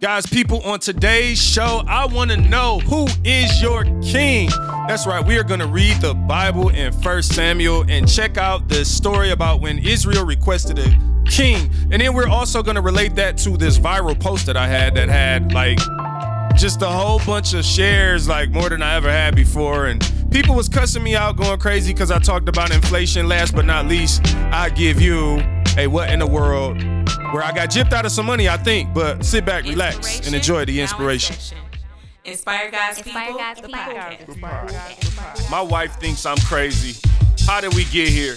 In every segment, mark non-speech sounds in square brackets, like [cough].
Guys, people, on today's show, I want to know who is your king? That's right, we are going to read the Bible in First Samuel and check out the story about when Israel requested a king. And then we're also going to relate that to this viral post that I had that had like just a whole bunch of shares, like more than I ever had before. And people was cussing me out, going crazy because I talked about inflation. Last but not least, I give you a what in the world where I got gypped out of some money, I think. But sit back, relax, and enjoy the inspiration. Inspire God's Inspire people. God's the people. podcast. My wife thinks I'm crazy. How did we get here?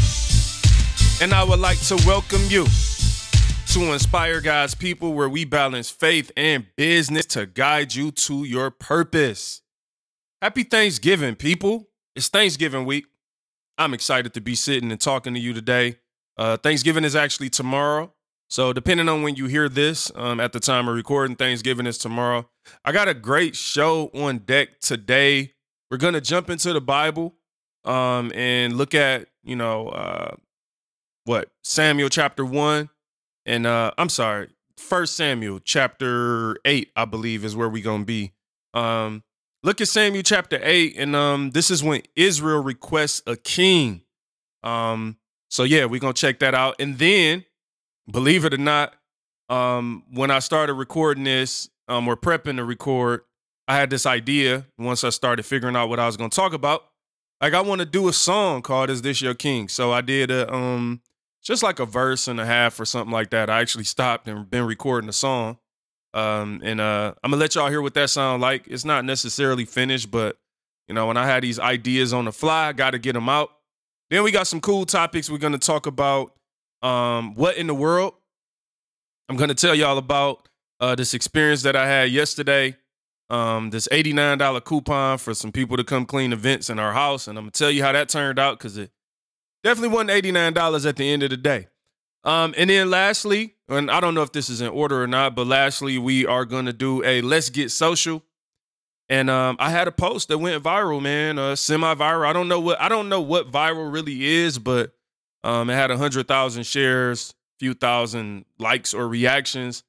and I would like to welcome you to Inspire God's People, where we balance faith and business to guide you to your purpose. Happy Thanksgiving, people. It's Thanksgiving week. I'm excited to be sitting and talking to you today. Uh, Thanksgiving is actually tomorrow. So, depending on when you hear this, um, at the time of recording, Thanksgiving is tomorrow. I got a great show on deck today. We're going to jump into the Bible um, and look at, you know, uh, what, Samuel chapter 1 and uh I'm sorry, First Samuel chapter eight, I believe, is where we gonna be. Um, look at Samuel chapter eight, and um, this is when Israel requests a king. Um, so yeah, we're gonna check that out, and then, believe it or not, um, when I started recording this, um, we're prepping to record. I had this idea once I started figuring out what I was gonna talk about. Like I want to do a song called "Is This Your King?" So I did a um just like a verse and a half or something like that. I actually stopped and been recording the song. Um, and uh, I'm gonna let y'all hear what that sound like. It's not necessarily finished, but you know, when I had these ideas on the fly, I got to get them out. Then we got some cool topics. We're gonna talk about um, what in the world. I'm gonna tell y'all about uh, this experience that I had yesterday. Um, this $89 coupon for some people to come clean events in our house, and I'm gonna tell you how that turned out because it definitely wasn't $89 at the end of the day. Um, and then lastly, and I don't know if this is in order or not, but lastly, we are gonna do a let's get social. And um, I had a post that went viral, man, uh, semi-viral. I don't know what I don't know what viral really is, but um, it had a hundred thousand shares, few thousand likes or reactions.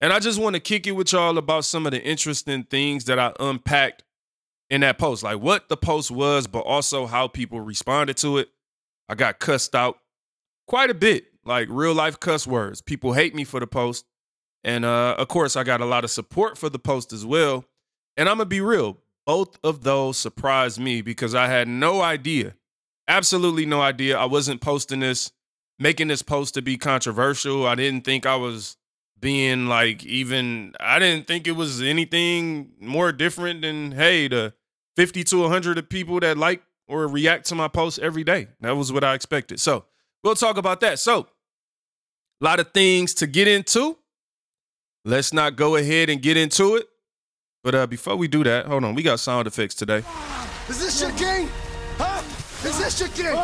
And I just want to kick it with y'all about some of the interesting things that I unpacked in that post, like what the post was, but also how people responded to it. I got cussed out quite a bit, like real life cuss words. People hate me for the post. And uh, of course, I got a lot of support for the post as well. And I'm going to be real, both of those surprised me because I had no idea, absolutely no idea. I wasn't posting this, making this post to be controversial. I didn't think I was being like even, I didn't think it was anything more different than, hey, the 50 to 100 of people that like or react to my posts every day. That was what I expected. So we'll talk about that. So, a lot of things to get into. Let's not go ahead and get into it. But uh, before we do that, hold on. We got sound effects today. Is this your king? Huh? Is this your king?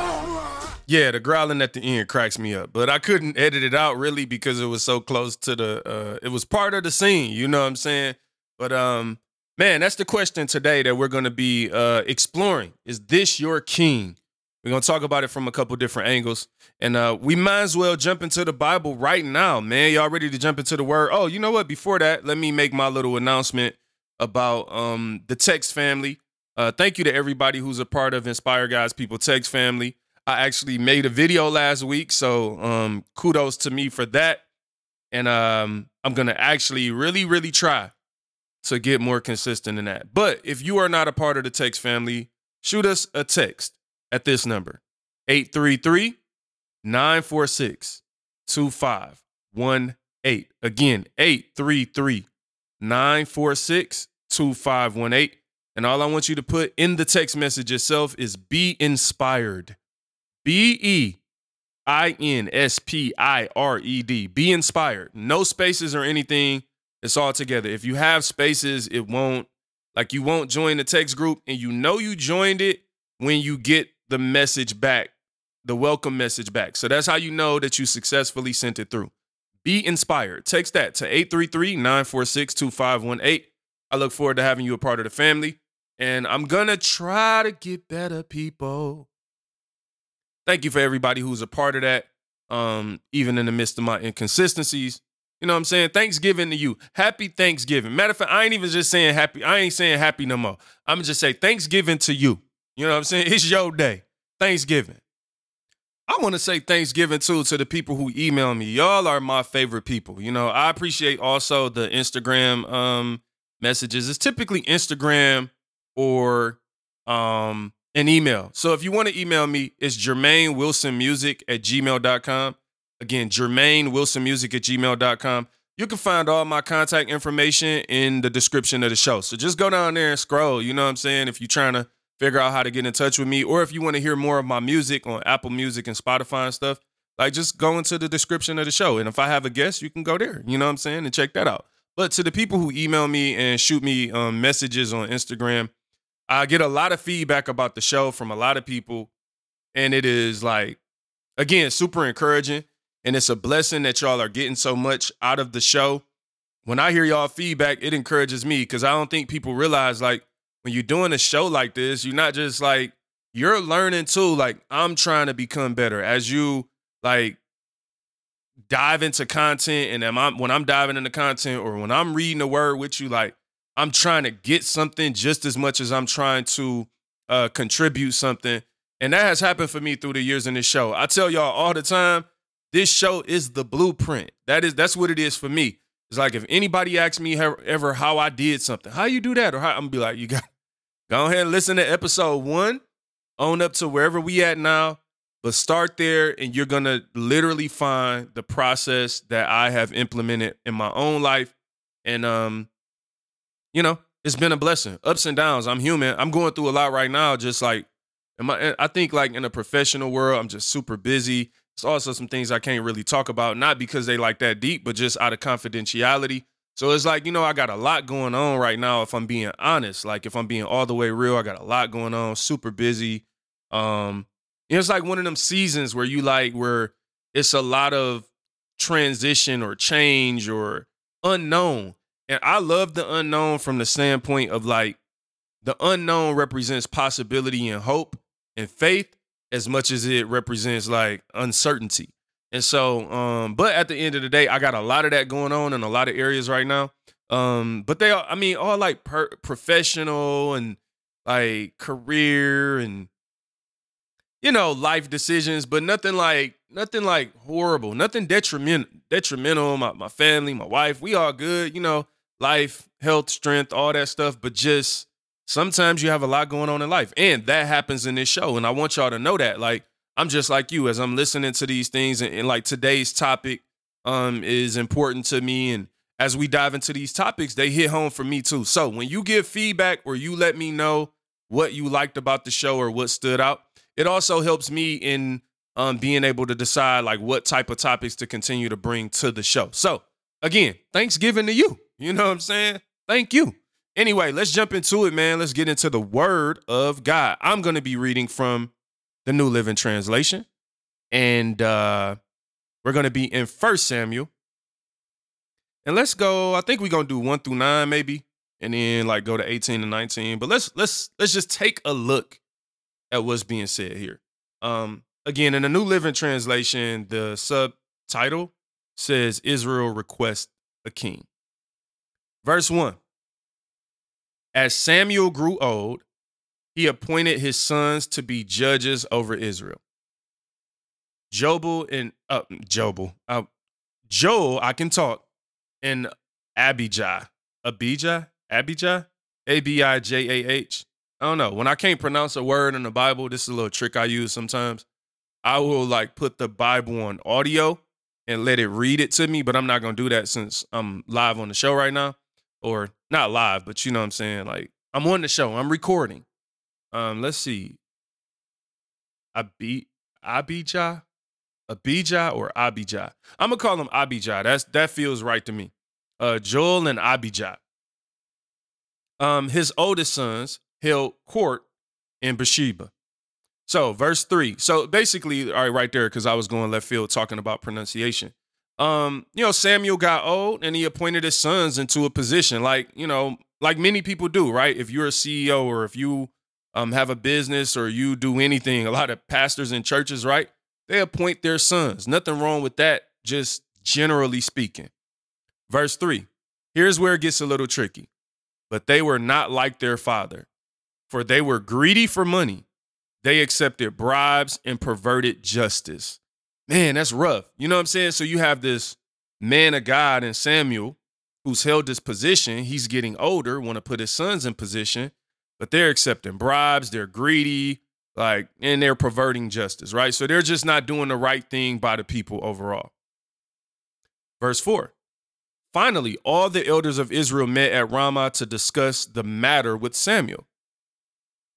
Yeah, the growling at the end cracks me up, but I couldn't edit it out really because it was so close to the. Uh, it was part of the scene. You know what I'm saying? But um, man, that's the question today that we're going to be uh, exploring. Is this your king? We're going to talk about it from a couple different angles. And uh, we might as well jump into the Bible right now, man. Y'all ready to jump into the word? Oh, you know what? Before that, let me make my little announcement about um, the Text family. Uh, thank you to everybody who's a part of Inspire God's People Text family. I actually made a video last week, so um, kudos to me for that. And um, I'm going to actually really, really try to get more consistent in that. But if you are not a part of the text family, shoot us a text at this number 833 946 2518. Again, 833 946 2518. And all I want you to put in the text message itself is be inspired. B E I N S P I R E D. Be inspired. No spaces or anything. It's all together. If you have spaces, it won't like you won't join the text group and you know you joined it when you get the message back, the welcome message back. So that's how you know that you successfully sent it through. Be inspired. Text that to 833-946-2518. I look forward to having you a part of the family and I'm going to try to get better people. Thank you for everybody who's a part of that um even in the midst of my inconsistencies. You know what I'm saying? Thanksgiving to you. Happy Thanksgiving. Matter of fact, I ain't even just saying happy. I ain't saying happy no more. I'm just say Thanksgiving to you. You know what I'm saying? It's your day. Thanksgiving. I want to say Thanksgiving too to the people who email me. Y'all are my favorite people. You know, I appreciate also the Instagram um messages. It's typically Instagram or um an email. So if you want to email me, it's Jermaine Wilson Music at gmail.com. Again, Jermaine Wilson Music at gmail.com. You can find all my contact information in the description of the show. So just go down there and scroll. You know what I'm saying? If you're trying to figure out how to get in touch with me, or if you want to hear more of my music on Apple Music and Spotify and stuff, like just go into the description of the show. And if I have a guest, you can go there. You know what I'm saying? And check that out. But to the people who email me and shoot me um, messages on Instagram, I get a lot of feedback about the show from a lot of people. And it is like, again, super encouraging. And it's a blessing that y'all are getting so much out of the show. When I hear y'all feedback, it encourages me because I don't think people realize like when you're doing a show like this, you're not just like, you're learning too. Like, I'm trying to become better as you like dive into content. And am I, when I'm diving into content or when I'm reading the word with you, like, I'm trying to get something just as much as I'm trying to uh, contribute something. And that has happened for me through the years in this show. I tell y'all all the time, this show is the blueprint. That is that's what it is for me. It's like if anybody asks me ever how I did something, how you do that, or how I'm gonna be like, you got [laughs] go ahead and listen to episode one, own up to wherever we at now, but start there, and you're gonna literally find the process that I have implemented in my own life, and um, you know, it's been a blessing. Ups and downs. I'm human. I'm going through a lot right now. Just like, am I? I think like in a professional world, I'm just super busy it's also some things I can't really talk about, not because they like that deep, but just out of confidentiality. So it's like, you know, I got a lot going on right now, if I'm being honest. Like if I'm being all the way real, I got a lot going on, super busy. Um, it's like one of them seasons where you like where it's a lot of transition or change or unknown. And I love the unknown from the standpoint of like the unknown represents possibility and hope and faith as much as it represents like uncertainty. And so, um, but at the end of the day, I got a lot of that going on in a lot of areas right now. Um, but they are, I mean, all like per- professional and like career and you know life decisions, but nothing like nothing like horrible, nothing detrimental. Detrimental. My my family, my wife, we all good. You know, life, health, strength, all that stuff. But just sometimes you have a lot going on in life. And that happens in this show. And I want y'all to know that. Like, I'm just like you as I'm listening to these things and, and like today's topic um is important to me. And as we dive into these topics, they hit home for me too. So when you give feedback or you let me know what you liked about the show or what stood out, it also helps me in um being able to decide like what type of topics to continue to bring to the show. So again, Thanksgiving to you. You know what I'm saying? Thank you. Anyway, let's jump into it, man. Let's get into the word of God. I'm going to be reading from the New Living Translation. And uh we're going to be in First Samuel. And let's go, I think we're going to do 1 through 9 maybe, and then like go to 18 and 19. But let's let's let's just take a look at what's being said here. Um again, in the New Living Translation, the subtitle says Israel requests a king. Verse 1 as Samuel grew old, he appointed his sons to be judges over Israel. Jobel and uh, Jobel, uh, Joel, I can talk, and Abijah, Abijah, Abijah, A B I J A H. I don't know. When I can't pronounce a word in the Bible, this is a little trick I use sometimes. I will like put the Bible on audio and let it read it to me, but I'm not gonna do that since I'm live on the show right now or not live, but you know what I'm saying? Like I'm on the show, I'm recording. Um, let's see. Abi Abijah? Abijah or Abijah? I'm gonna call him Abijah. That's that feels right to me. uh, Joel and Abijah. Um, his oldest sons held court in Bathsheba. So, verse three. So basically, all right, right there, because I was going left field talking about pronunciation. Um, you know, Samuel got old and he appointed his sons into a position, like you know, like many people do, right? If you're a CEO or if you um have a business or you do anything, a lot of pastors in churches, right? They appoint their sons. Nothing wrong with that, just generally speaking. Verse three. Here's where it gets a little tricky. But they were not like their father, for they were greedy for money they accepted bribes and perverted justice. Man, that's rough. You know what I'm saying? So you have this man of God in Samuel who's held this position. He's getting older, want to put his sons in position, but they're accepting bribes, they're greedy, like, and they're perverting justice, right? So they're just not doing the right thing by the people overall. Verse 4. Finally, all the elders of Israel met at Ramah to discuss the matter with Samuel.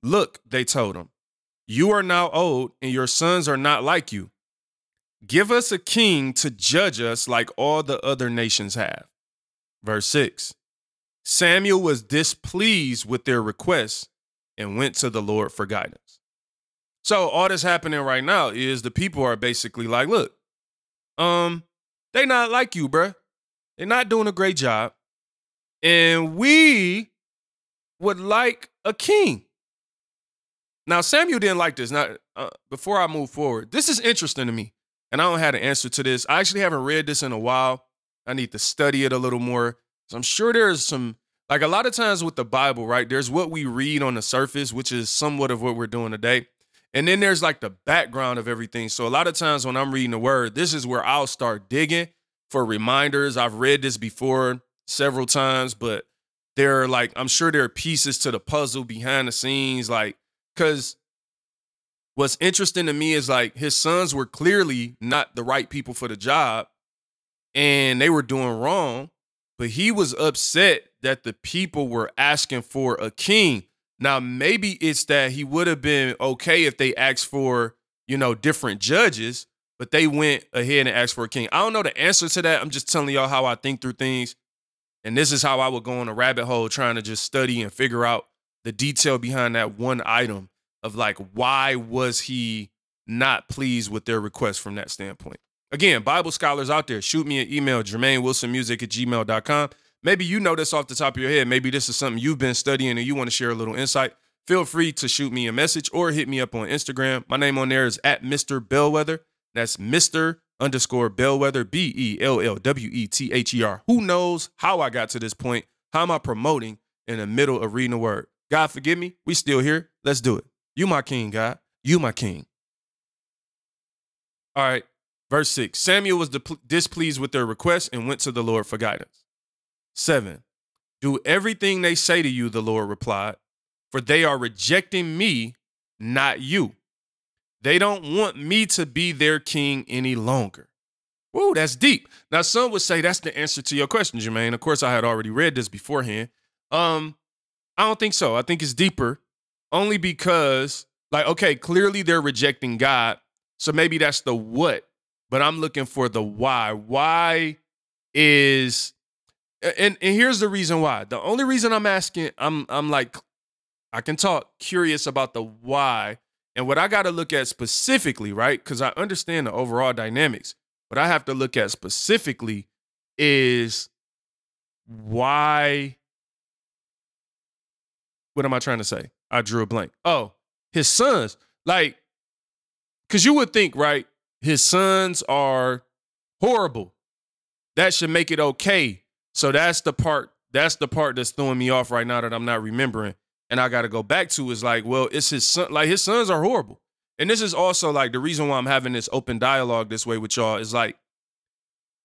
Look, they told him, you are now old, and your sons are not like you. Give us a king to judge us like all the other nations have. Verse 6 Samuel was displeased with their request and went to the Lord for guidance. So all that's happening right now is the people are basically like, look, um, they not like you, bruh. They're not doing a great job. And we would like a king. Now, Samuel didn't like this. Now, uh, before I move forward, this is interesting to me, and I don't have an answer to this. I actually haven't read this in a while. I need to study it a little more. So I'm sure there's some, like a lot of times with the Bible, right? There's what we read on the surface, which is somewhat of what we're doing today. And then there's like the background of everything. So a lot of times when I'm reading the word, this is where I'll start digging for reminders. I've read this before several times, but there are like, I'm sure there are pieces to the puzzle behind the scenes, like because what's interesting to me is like his sons were clearly not the right people for the job and they were doing wrong, but he was upset that the people were asking for a king. Now, maybe it's that he would have been okay if they asked for, you know, different judges, but they went ahead and asked for a king. I don't know the answer to that. I'm just telling y'all how I think through things. And this is how I would go on a rabbit hole trying to just study and figure out the detail behind that one item of like why was he not pleased with their request from that standpoint. Again, Bible scholars out there, shoot me an email, jermainewilsonmusic at gmail.com. Maybe you know this off the top of your head. Maybe this is something you've been studying and you want to share a little insight. Feel free to shoot me a message or hit me up on Instagram. My name on there is at Mr. Bellwether. That's Mr. underscore Bellwether, B E L L W E T H E R. Who knows how I got to this point? How am I promoting in the middle of reading the word? God forgive me. We still here. Let's do it. You my king, God. You my king. All right. Verse 6 Samuel was displeased with their request and went to the Lord for guidance. 7. Do everything they say to you, the Lord replied, for they are rejecting me, not you. They don't want me to be their king any longer. Whoa, that's deep. Now, some would say that's the answer to your question, Jermaine. Of course, I had already read this beforehand. Um, I don't think so. I think it's deeper, only because, like, okay, clearly they're rejecting God. So maybe that's the what, but I'm looking for the why. Why is and, and here's the reason why. The only reason I'm asking, I'm I'm like, I can talk curious about the why and what I got to look at specifically, right? Because I understand the overall dynamics, but I have to look at specifically is why what am I trying to say? I drew a blank. Oh, his sons. Like, because you would think, right? His sons are horrible. That should make it okay. So that's the part, that's the part that's throwing me off right now that I'm not remembering. And I gotta go back to is like, well, it's his son, like his sons are horrible. And this is also like the reason why I'm having this open dialogue this way with y'all is like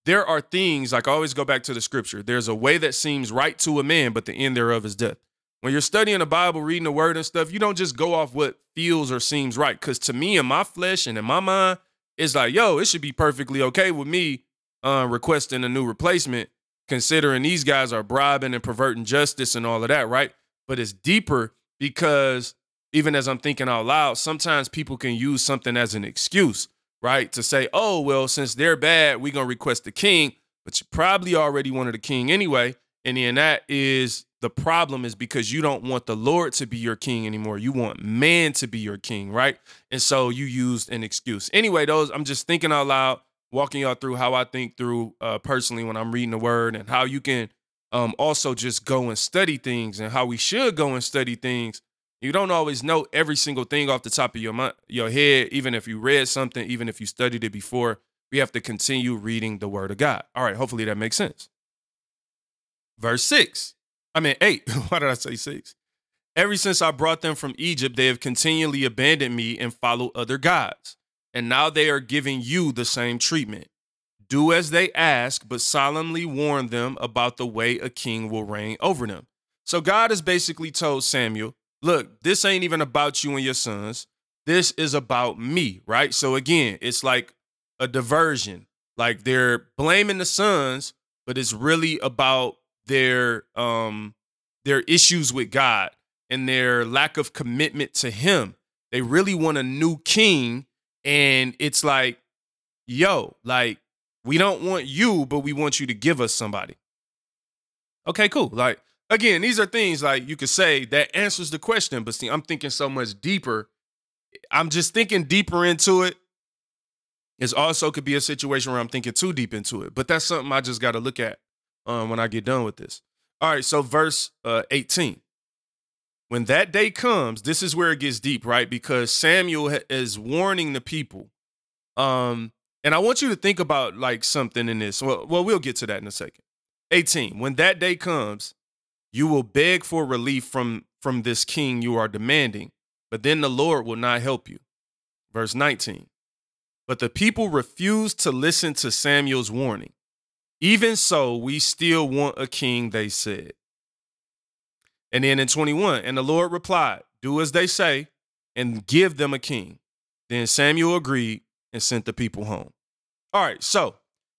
there are things like I always go back to the scripture. There's a way that seems right to a man, but the end thereof is death when you're studying the Bible, reading the word and stuff, you don't just go off what feels or seems right. Because to me, in my flesh and in my mind, it's like, yo, it should be perfectly okay with me uh, requesting a new replacement, considering these guys are bribing and perverting justice and all of that, right? But it's deeper because even as I'm thinking out loud, sometimes people can use something as an excuse, right? To say, oh, well, since they're bad, we're going to request the king. But you probably already wanted a king anyway. And then that is the problem is because you don't want the Lord to be your king anymore. You want man to be your king, right? And so you used an excuse. Anyway, those I'm just thinking out loud, walking y'all through how I think through uh, personally when I'm reading the word and how you can um, also just go and study things and how we should go and study things. You don't always know every single thing off the top of your mind, your head, even if you read something, even if you studied it before. We have to continue reading the word of God. All right, hopefully that makes sense. Verse 6. I mean, 8. [laughs] Why did I say 6? Ever since I brought them from Egypt, they have continually abandoned me and followed other gods. And now they are giving you the same treatment. Do as they ask, but solemnly warn them about the way a king will reign over them. So God has basically told Samuel, look, this ain't even about you and your sons. This is about me, right? So again, it's like a diversion. Like they're blaming the sons, but it's really about their um their issues with God and their lack of commitment to him. They really want a new king and it's like yo, like we don't want you, but we want you to give us somebody. Okay, cool. Like again, these are things like you could say that answers the question, but see, I'm thinking so much deeper. I'm just thinking deeper into it. It's also could be a situation where I'm thinking too deep into it, but that's something I just got to look at um, when I get done with this. All right, so verse uh, 18. When that day comes, this is where it gets deep, right? Because Samuel is warning the people. Um, and I want you to think about like something in this. Well, well, we'll get to that in a second. 18. When that day comes, you will beg for relief from from this king you are demanding, but then the Lord will not help you. Verse 19. But the people refused to listen to Samuel's warning. Even so, we still want a king, they said. And then in 21, and the Lord replied, Do as they say and give them a king. Then Samuel agreed and sent the people home. All right, so a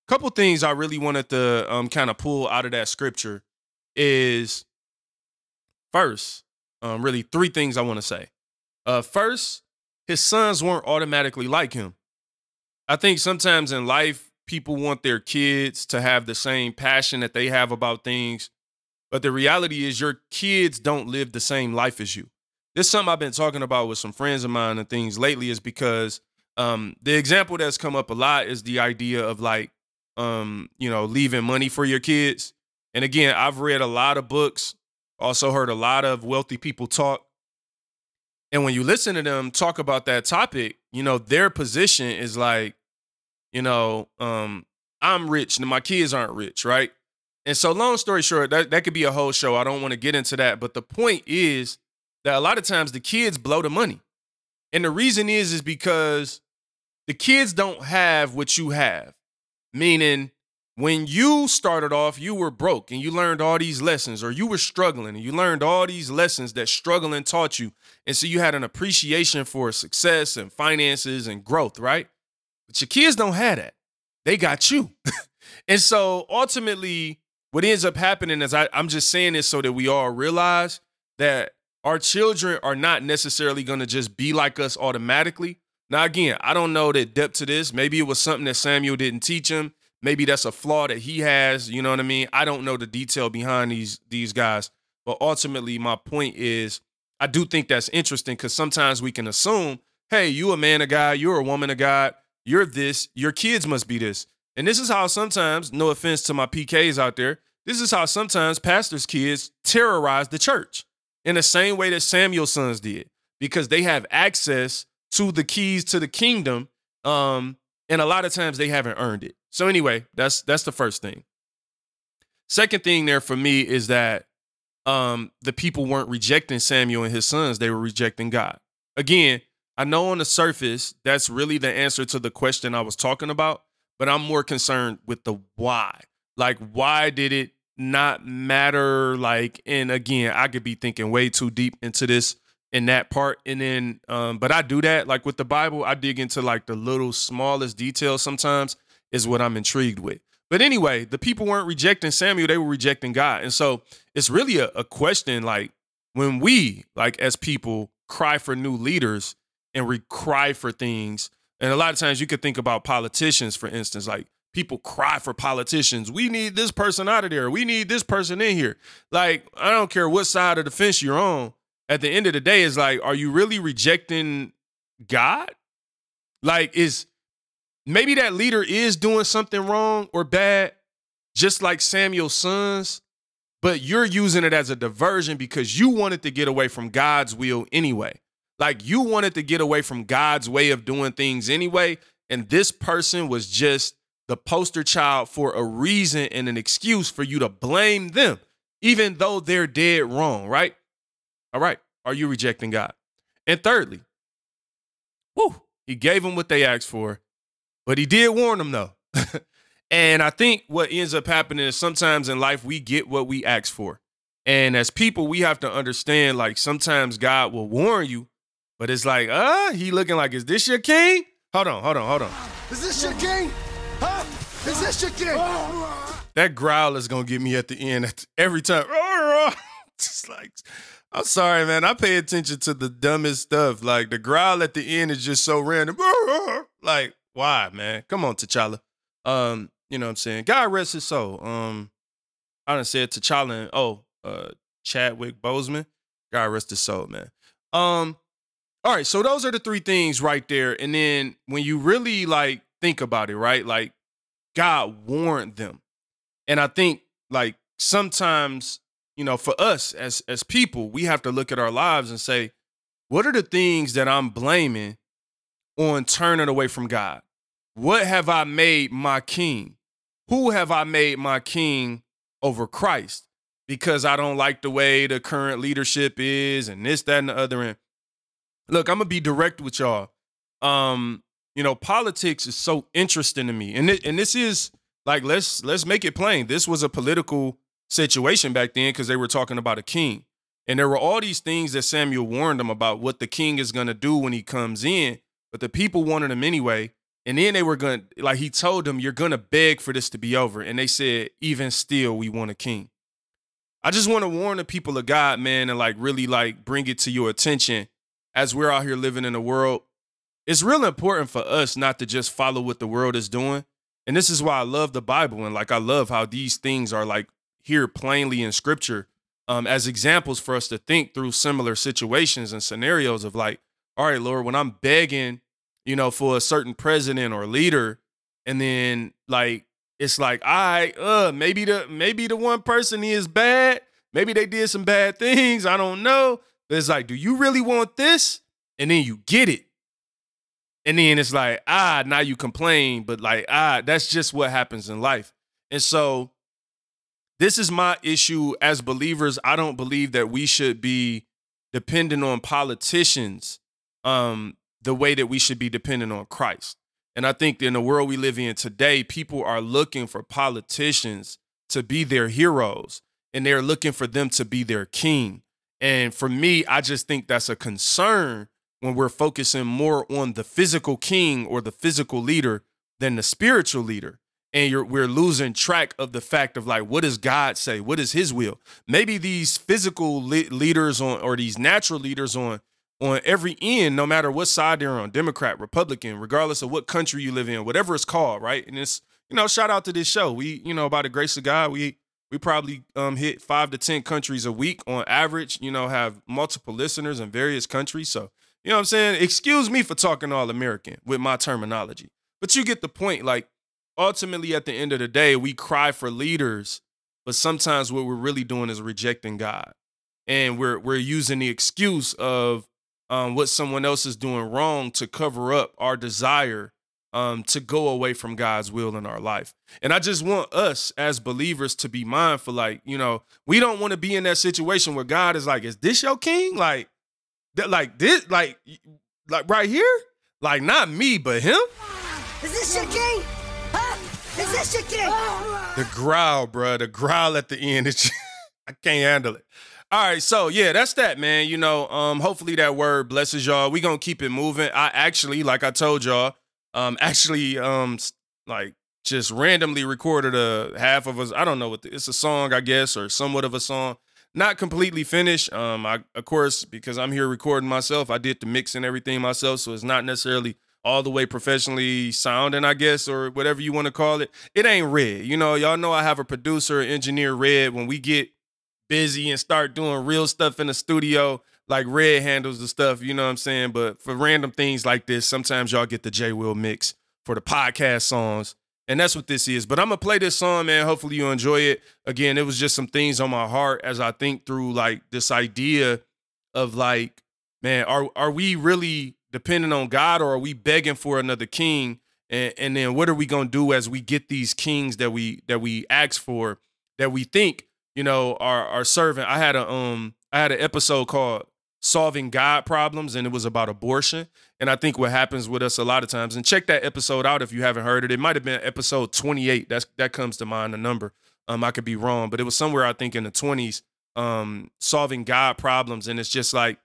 couple things I really wanted to um, kind of pull out of that scripture is first, um, really three things I want to say. Uh, first, his sons weren't automatically like him. I think sometimes in life, people want their kids to have the same passion that they have about things. But the reality is, your kids don't live the same life as you. This is something I've been talking about with some friends of mine and things lately, is because um, the example that's come up a lot is the idea of like, um, you know, leaving money for your kids. And again, I've read a lot of books, also heard a lot of wealthy people talk. And when you listen to them talk about that topic, you know, their position is like, you know, um, I'm rich and my kids aren't rich, right? And so, long story short, that, that could be a whole show. I don't want to get into that. But the point is that a lot of times the kids blow the money. And the reason is, is because the kids don't have what you have. Meaning, when you started off, you were broke and you learned all these lessons, or you were struggling and you learned all these lessons that struggling taught you. And so you had an appreciation for success and finances and growth, right? But your kids don't have that. They got you. [laughs] and so ultimately, what ends up happening is I, I'm just saying this so that we all realize that our children are not necessarily going to just be like us automatically. Now, again, I don't know the depth to this. Maybe it was something that Samuel didn't teach him. Maybe that's a flaw that he has. You know what I mean? I don't know the detail behind these these guys. But ultimately, my point is, I do think that's interesting because sometimes we can assume, hey, you a man of God, you're a woman of God, you're this, your kids must be this. And this is how sometimes, no offense to my PKs out there, this is how sometimes pastors' kids terrorize the church in the same way that Samuel's sons did, because they have access to the keys to the kingdom. Um, and a lot of times they haven't earned it. So anyway, that's that's the first thing. Second thing there for me is that um the people weren't rejecting Samuel and his sons, they were rejecting God. Again, I know on the surface that's really the answer to the question I was talking about, but I'm more concerned with the why. Like, why did it not matter? Like, and again, I could be thinking way too deep into this in that part. And then, um, but I do that. Like with the Bible, I dig into like the little smallest details sometimes is what I'm intrigued with. But anyway, the people weren't rejecting Samuel, they were rejecting God. And so it's really a, a question like when we, like as people, cry for new leaders, and we cry for things. And a lot of times you could think about politicians, for instance, like people cry for politicians. We need this person out of there. We need this person in here. Like, I don't care what side of the fence you're on. At the end of the day, it's like, are you really rejecting God? Like, is maybe that leader is doing something wrong or bad, just like Samuel's sons, but you're using it as a diversion because you wanted to get away from God's will anyway. Like you wanted to get away from God's way of doing things anyway. And this person was just the poster child for a reason and an excuse for you to blame them, even though they're dead wrong, right? All right. Are you rejecting God? And thirdly, whoo, he gave them what they asked for, but he did warn them though. [laughs] and I think what ends up happening is sometimes in life we get what we ask for. And as people, we have to understand like sometimes God will warn you, but it's like, uh, he looking like, is this your king? Hold on, hold on, hold on. Is this your king? Huh? Is this your king? That growl is gonna get me at the end every time. [laughs] Just like, I'm sorry, man. I pay attention to the dumbest stuff. Like the growl at the end is just so random. [laughs] Like, why, man? Come on, T'Challa. Um, you know what I'm saying? God rest his soul. Um, I done said T'Challa and oh, uh, Chadwick Boseman. God rest his soul, man. Um, all right, so those are the three things right there. And then when you really like think about it, right? Like God warned them. And I think like sometimes, you know, for us as as people, we have to look at our lives and say, what are the things that I'm blaming on turning away from God? What have I made my king? Who have I made my king over Christ? Because I don't like the way the current leadership is and this, that, and the other. And look, I'm gonna be direct with y'all. Um, you know, politics is so interesting to me, and it, and this is like let's let's make it plain. This was a political situation back then because they were talking about a king, and there were all these things that Samuel warned them about what the king is gonna do when he comes in, but the people wanted him anyway. And then they were going to, like, he told them, You're going to beg for this to be over. And they said, Even still, we want a king. I just want to warn the people of God, man, and like really like bring it to your attention as we're out here living in the world, it's real important for us not to just follow what the world is doing. And this is why I love the Bible and like I love how these things are like here plainly in scripture um, as examples for us to think through similar situations and scenarios of like, all right, Lord, when I'm begging, you know, for a certain president or leader, and then like it's like, all right, uh, maybe the maybe the one person is bad, maybe they did some bad things, I don't know. It's like, do you really want this? And then you get it. And then it's like, ah, now you complain, but like, ah, that's just what happens in life. And so this is my issue as believers. I don't believe that we should be dependent on politicians um, the way that we should be dependent on Christ. And I think in the world we live in today, people are looking for politicians to be their heroes and they're looking for them to be their king. And for me, I just think that's a concern when we're focusing more on the physical king or the physical leader than the spiritual leader. And we're losing track of the fact of like, what does God say? What is His will? Maybe these physical le- leaders on or these natural leaders on on every end, no matter what side they're on, Democrat, Republican, regardless of what country you live in, whatever it's called, right? And it's you know, shout out to this show. We you know, by the grace of God, we we probably um, hit five to 10 countries a week on average, you know, have multiple listeners in various countries. So, you know what I'm saying? Excuse me for talking all American with my terminology, but you get the point. Like, ultimately, at the end of the day, we cry for leaders, but sometimes what we're really doing is rejecting God. And we're, we're using the excuse of um, what someone else is doing wrong to cover up our desire um, to go away from God's will in our life. And I just want us as believers to be mindful, like, you know, we don't want to be in that situation where God is like, is this your king? Like, that, like this, like, like right here? Like, not me, but him? Is this your king? Huh? Is this your king? The growl, bro. The growl at the end. [laughs] I can't handle it. All right, so yeah, that's that, man. You know, um, hopefully that word blesses y'all. We gonna keep it moving. I actually, like I told y'all, um actually um like just randomly recorded a half of us. I don't know what the, it's a song, I guess, or somewhat of a song. Not completely finished. Um, I of course because I'm here recording myself, I did the mix and everything myself, so it's not necessarily all the way professionally sounding, I guess, or whatever you want to call it. It ain't red. You know, y'all know I have a producer, engineer, Red. When we get busy and start doing real stuff in the studio, like Red handles the stuff, you know what I'm saying? But for random things like this, sometimes y'all get the J Will mix for the podcast songs. And that's what this is. But I'm gonna play this song, man. Hopefully you enjoy it. Again, it was just some things on my heart as I think through like this idea of like, man, are are we really depending on God or are we begging for another king? And, and then what are we gonna do as we get these kings that we that we ask for that we think you know are are serving? I had a um I had an episode called solving God problems, and it was about abortion. And I think what happens with us a lot of times, and check that episode out if you haven't heard it. It might have been episode 28. That's that comes to mind, the number. Um, I could be wrong, but it was somewhere I think in the 20s, um, solving God problems. And it's just like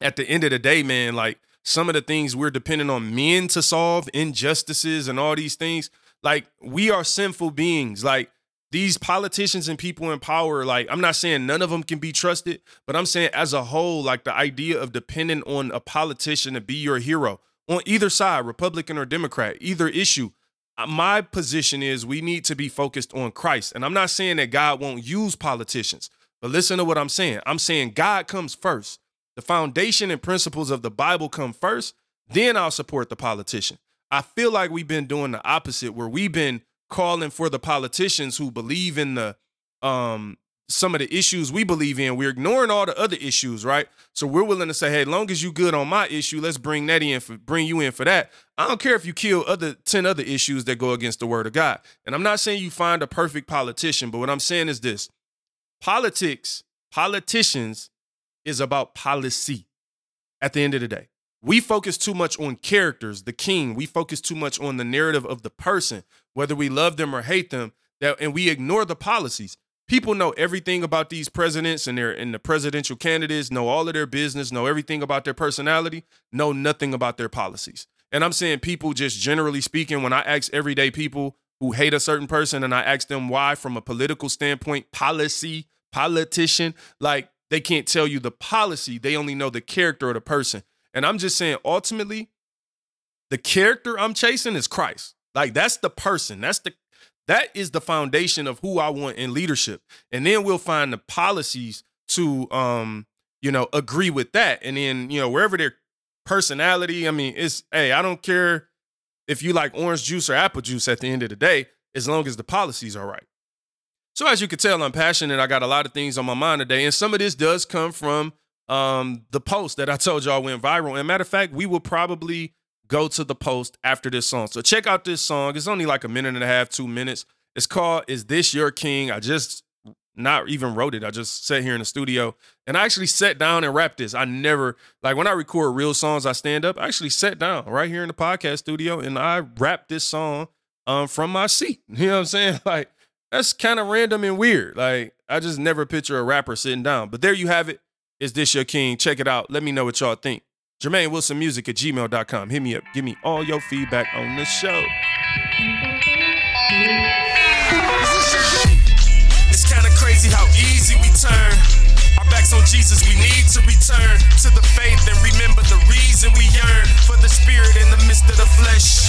at the end of the day, man, like some of the things we're depending on men to solve, injustices and all these things, like we are sinful beings. Like these politicians and people in power, like I'm not saying none of them can be trusted, but I'm saying as a whole, like the idea of depending on a politician to be your hero on either side, Republican or Democrat, either issue. Uh, my position is we need to be focused on Christ. And I'm not saying that God won't use politicians, but listen to what I'm saying. I'm saying God comes first. The foundation and principles of the Bible come first, then I'll support the politician. I feel like we've been doing the opposite where we've been calling for the politicians who believe in the um some of the issues we believe in. We're ignoring all the other issues, right? So we're willing to say, hey, long as you good on my issue, let's bring that in for bring you in for that. I don't care if you kill other 10 other issues that go against the word of God. And I'm not saying you find a perfect politician, but what I'm saying is this politics, politicians is about policy at the end of the day. We focus too much on characters, the king. We focus too much on the narrative of the person whether we love them or hate them, that and we ignore the policies. People know everything about these presidents and their and the presidential candidates, know all of their business, know everything about their personality, know nothing about their policies. And I'm saying people just generally speaking, when I ask everyday people who hate a certain person and I ask them why from a political standpoint, policy, politician, like they can't tell you the policy, they only know the character of the person. And I'm just saying ultimately the character I'm chasing is Christ. Like that's the person. That's the that is the foundation of who I want in leadership. And then we'll find the policies to um, you know, agree with that. And then, you know, wherever their personality, I mean, it's hey, I don't care if you like orange juice or apple juice at the end of the day, as long as the policies are right. So as you can tell, I'm passionate. I got a lot of things on my mind today. And some of this does come from um the post that I told y'all went viral. And matter of fact, we will probably go to the post after this song. So check out this song. It's only like a minute and a half, two minutes. It's called Is This Your King? I just not even wrote it. I just sat here in the studio and I actually sat down and rapped this. I never, like when I record real songs, I stand up. I actually sat down right here in the podcast studio and I rapped this song um, from my seat. [laughs] You know what I'm saying? [laughs] Like that's kind of random and weird. Like I just never picture a rapper sitting down. But there you have it. Is this your king? Check it out. Let me know what y'all think. Jermaine Wilson Music at gmail.com. Hit me up. Give me all your feedback on the show. It's kind of crazy how easy we turn. Backs on Jesus, we need to return to the faith and remember the reason we yearn for the spirit in the midst of the flesh.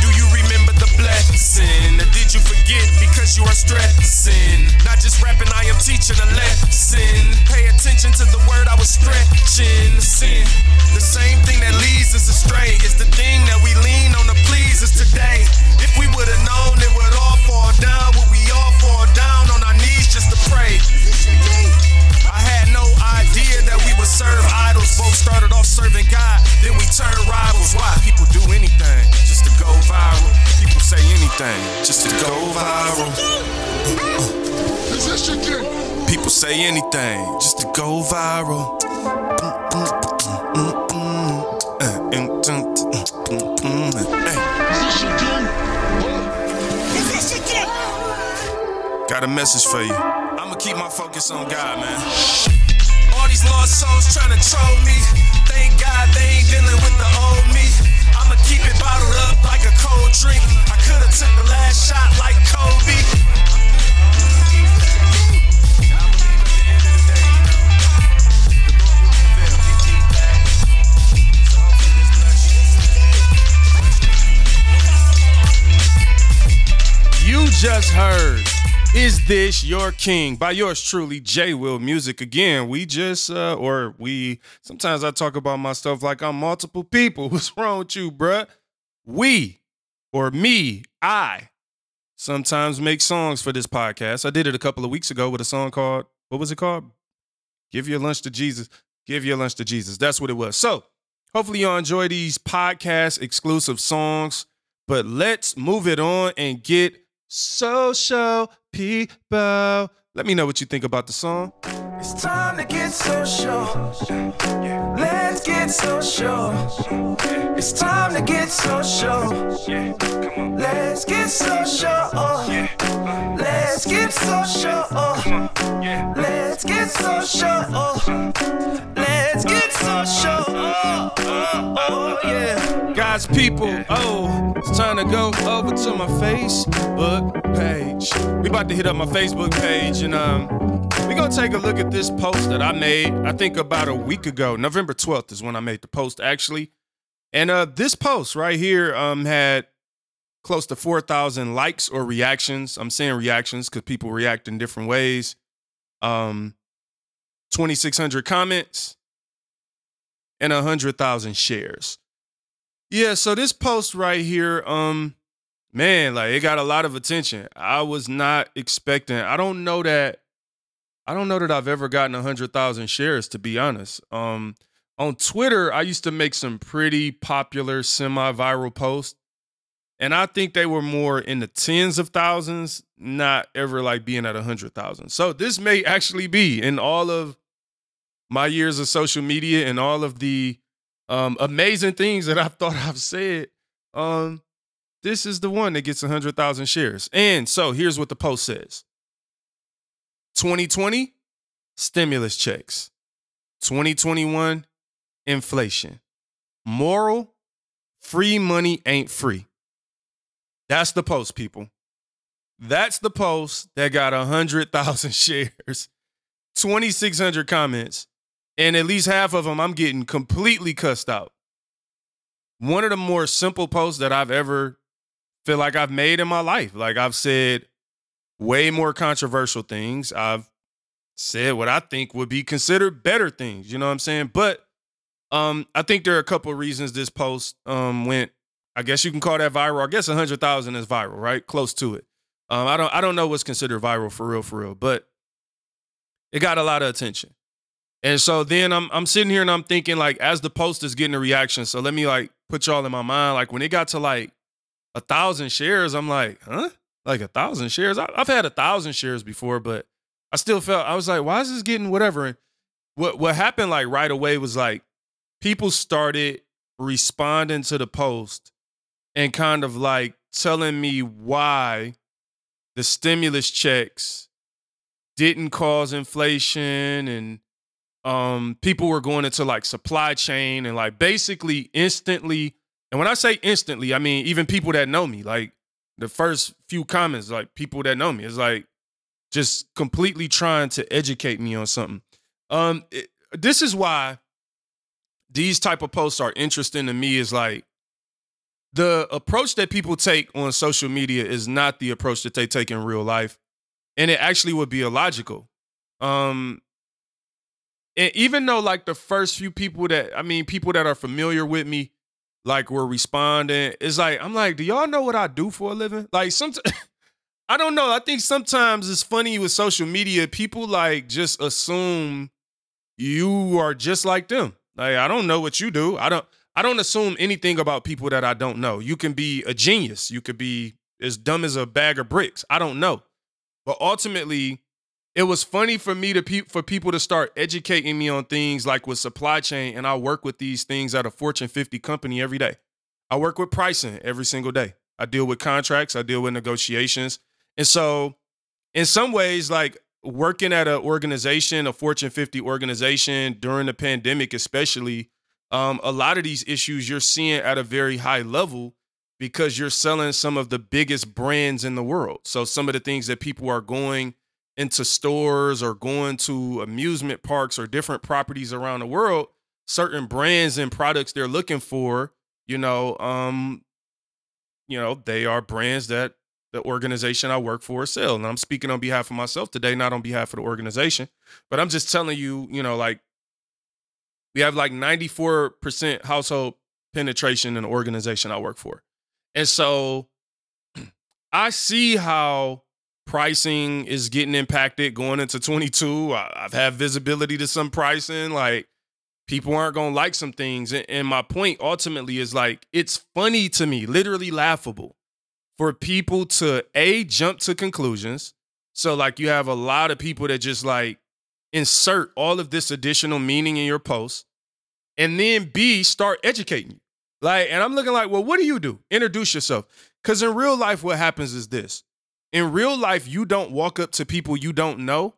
Do you remember the blessing? Or did you forget because you are stressing? Not just rapping, I am teaching a lesson. Pay attention to the word I was stretching. Sin. The same to go viral. People say anything just to go viral. Got a message for you. I'ma keep my focus on God, man. All these lost souls trying to troll me. Thank God they ain't dealing with the old me. I'ma keep it bottled up like a cold drink. I could've took the last shot like just heard is this your king? By yours truly j will music. Again we just uh or we sometimes i talk about my stuff like i'm multiple people. [laughs] What's wrong with you bruh? We or me i sometimes make songs for this podcast. I did it a couple of weeks ago with a song called, what was it called? Give your lunch to Jesus. Give your lunch to Jesus. That's what it was. So, hopefully, y'all enjoy these podcast exclusive songs. But let's move it on and get social people. Let me know what you think about the song. It's time to get social. Let's get social. It's time to get social. Let's get social. Let's get social. Let's get social. Let's get social. Oh, yeah. Guys, people, oh, it's time to go over to my Facebook page. We about to hit up my Facebook page and um we gonna take a look at this post that I made, I think about a week ago. November 12th is when I made the post actually. And uh this post right here um had close to 4,000 likes or reactions. I'm saying reactions because people react in different ways. Um 2,600 comments and 100,000 shares. Yeah, so this post right here, um, man, like it got a lot of attention. I was not expecting. I don't know that. I don't know that I've ever gotten a hundred thousand shares, to be honest. Um, on Twitter, I used to make some pretty popular semi-viral posts, and I think they were more in the tens of thousands, not ever like being at a hundred thousand. So this may actually be in all of my years of social media and all of the um, amazing things that I've [laughs] thought I've said. Um, this is the one that gets 100,000 shares. And so here's what the post says 2020, stimulus checks. 2021, inflation. Moral, free money ain't free. That's the post, people. That's the post that got 100,000 [laughs] shares, 2,600 comments, and at least half of them I'm getting completely cussed out. One of the more simple posts that I've ever feel like I've made in my life. Like I've said way more controversial things. I've said what I think would be considered better things, you know what I'm saying? But um I think there are a couple of reasons this post um went I guess you can call that viral. I guess 100,000 is viral, right? Close to it. Um I don't I don't know what's considered viral for real for real, but it got a lot of attention. And so then I'm I'm sitting here and I'm thinking like as the post is getting a reaction, so let me like put y'all in my mind like when it got to like a thousand shares, I'm like, huh? Like a thousand shares? I, have had a thousand shares before, but I still felt I was like, why is this getting whatever? And what what happened like right away was like people started responding to the post and kind of like telling me why the stimulus checks didn't cause inflation and um, people were going into like supply chain and like basically instantly. And when I say instantly, I mean even people that know me. Like the first few comments, like people that know me, is like just completely trying to educate me on something. Um, it, this is why these type of posts are interesting to me. Is like the approach that people take on social media is not the approach that they take in real life, and it actually would be illogical. Um, and even though like the first few people that I mean, people that are familiar with me, like we're responding, it's like I'm like, do y'all know what I do for a living? Like sometimes [laughs] I don't know. I think sometimes it's funny with social media. People like just assume you are just like them. Like I don't know what you do. I don't. I don't assume anything about people that I don't know. You can be a genius. You could be as dumb as a bag of bricks. I don't know. But ultimately, it was funny for me to pe- for people to start educating me on things like with supply chain and I work with these things at a Fortune 50 company every day. I work with pricing every single day. I deal with contracts, I deal with negotiations. And so in some ways like working at an organization, a Fortune 50 organization during the pandemic especially, um, a lot of these issues you're seeing at a very high level because you're selling some of the biggest brands in the world. So some of the things that people are going into stores or going to amusement parks or different properties around the world, certain brands and products they're looking for, you know, um, you know, they are brands that the organization I work for sell. And I'm speaking on behalf of myself today, not on behalf of the organization. But I'm just telling you, you know, like we have like 94% household penetration in the organization I work for. And so [clears throat] I see how pricing is getting impacted going into 22. I've had visibility to some pricing. Like people aren't going to like some things. And my point ultimately is like, it's funny to me, literally laughable for people to A, jump to conclusions. So, like, you have a lot of people that just like insert all of this additional meaning in your post and then B, start educating you. Like, and I'm looking like, well, what do you do? Introduce yourself. Because in real life, what happens is this in real life, you don't walk up to people you don't know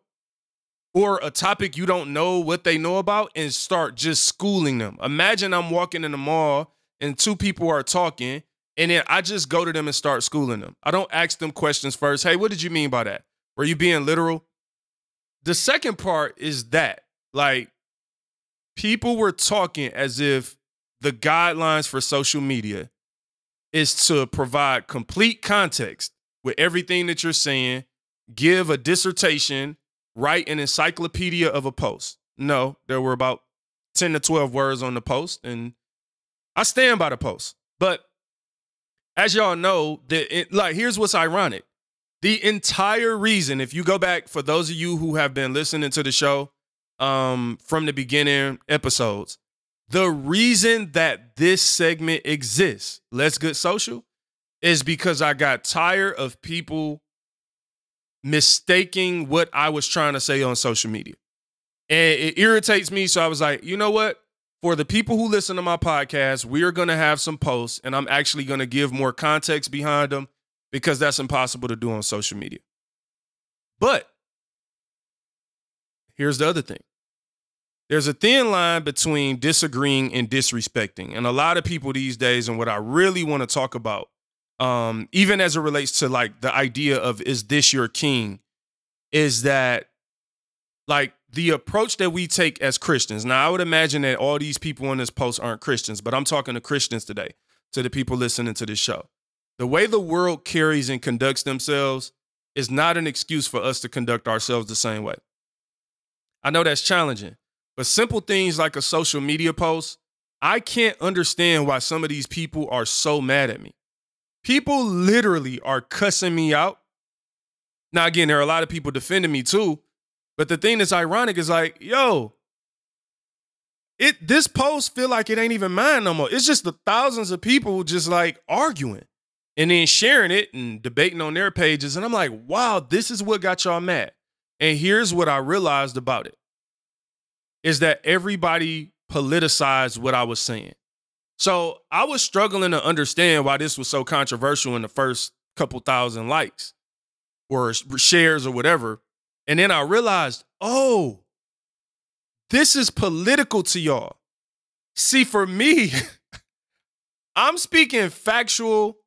or a topic you don't know what they know about and start just schooling them. Imagine I'm walking in the mall and two people are talking and then I just go to them and start schooling them. I don't ask them questions first. Hey, what did you mean by that? Were you being literal? The second part is that, like, people were talking as if the guidelines for social media is to provide complete context with everything that you're saying, give a dissertation, write an encyclopedia of a post. No, there were about 10 to 12 words on the post, and I stand by the post. But as y'all know, that like here's what's ironic. The entire reason, if you go back for those of you who have been listening to the show um, from the beginning episodes, the reason that this segment exists, Let's Get Social, is because I got tired of people mistaking what I was trying to say on social media. And it irritates me. So I was like, you know what? For the people who listen to my podcast, we are going to have some posts and I'm actually going to give more context behind them because that's impossible to do on social media. But here's the other thing there's a thin line between disagreeing and disrespecting. And a lot of people these days, and what I really want to talk about um, even as it relates to like the idea of is this your king, is that like the approach that we take as Christians. Now, I would imagine that all these people on this post aren't Christians, but I'm talking to Christians today, to the people listening to this show. The way the world carries and conducts themselves is not an excuse for us to conduct ourselves the same way. I know that's challenging, but simple things like a social media post, I can't understand why some of these people are so mad at me. People literally are cussing me out. Now, again, there are a lot of people defending me too. But the thing that's ironic is like, yo, it this post feel like it ain't even mine no more. It's just the thousands of people just like arguing and then sharing it and debating on their pages. And I'm like, wow, this is what got y'all mad. And here's what I realized about it is that everybody politicized what I was saying. So I was struggling to understand why this was so controversial in the first couple thousand likes or shares or whatever. And then I realized, oh, this is political to y'all. See, for me, [laughs] I'm speaking factual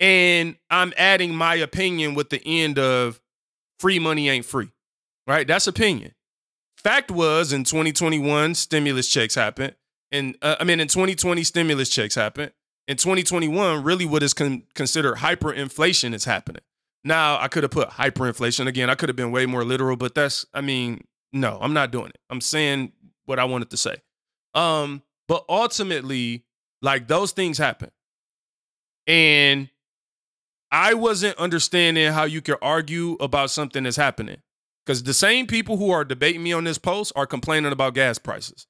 and I'm adding my opinion with the end of free money ain't free, right? That's opinion. Fact was in 2021, stimulus checks happened. And uh, I mean, in 2020, stimulus checks happened. In 2021, really what is con- considered hyperinflation is happening. Now, I could have put hyperinflation again. I could have been way more literal, but that's, I mean, no, I'm not doing it. I'm saying what I wanted to say. Um, but ultimately, like those things happen. And I wasn't understanding how you could argue about something that's happening. Because the same people who are debating me on this post are complaining about gas prices.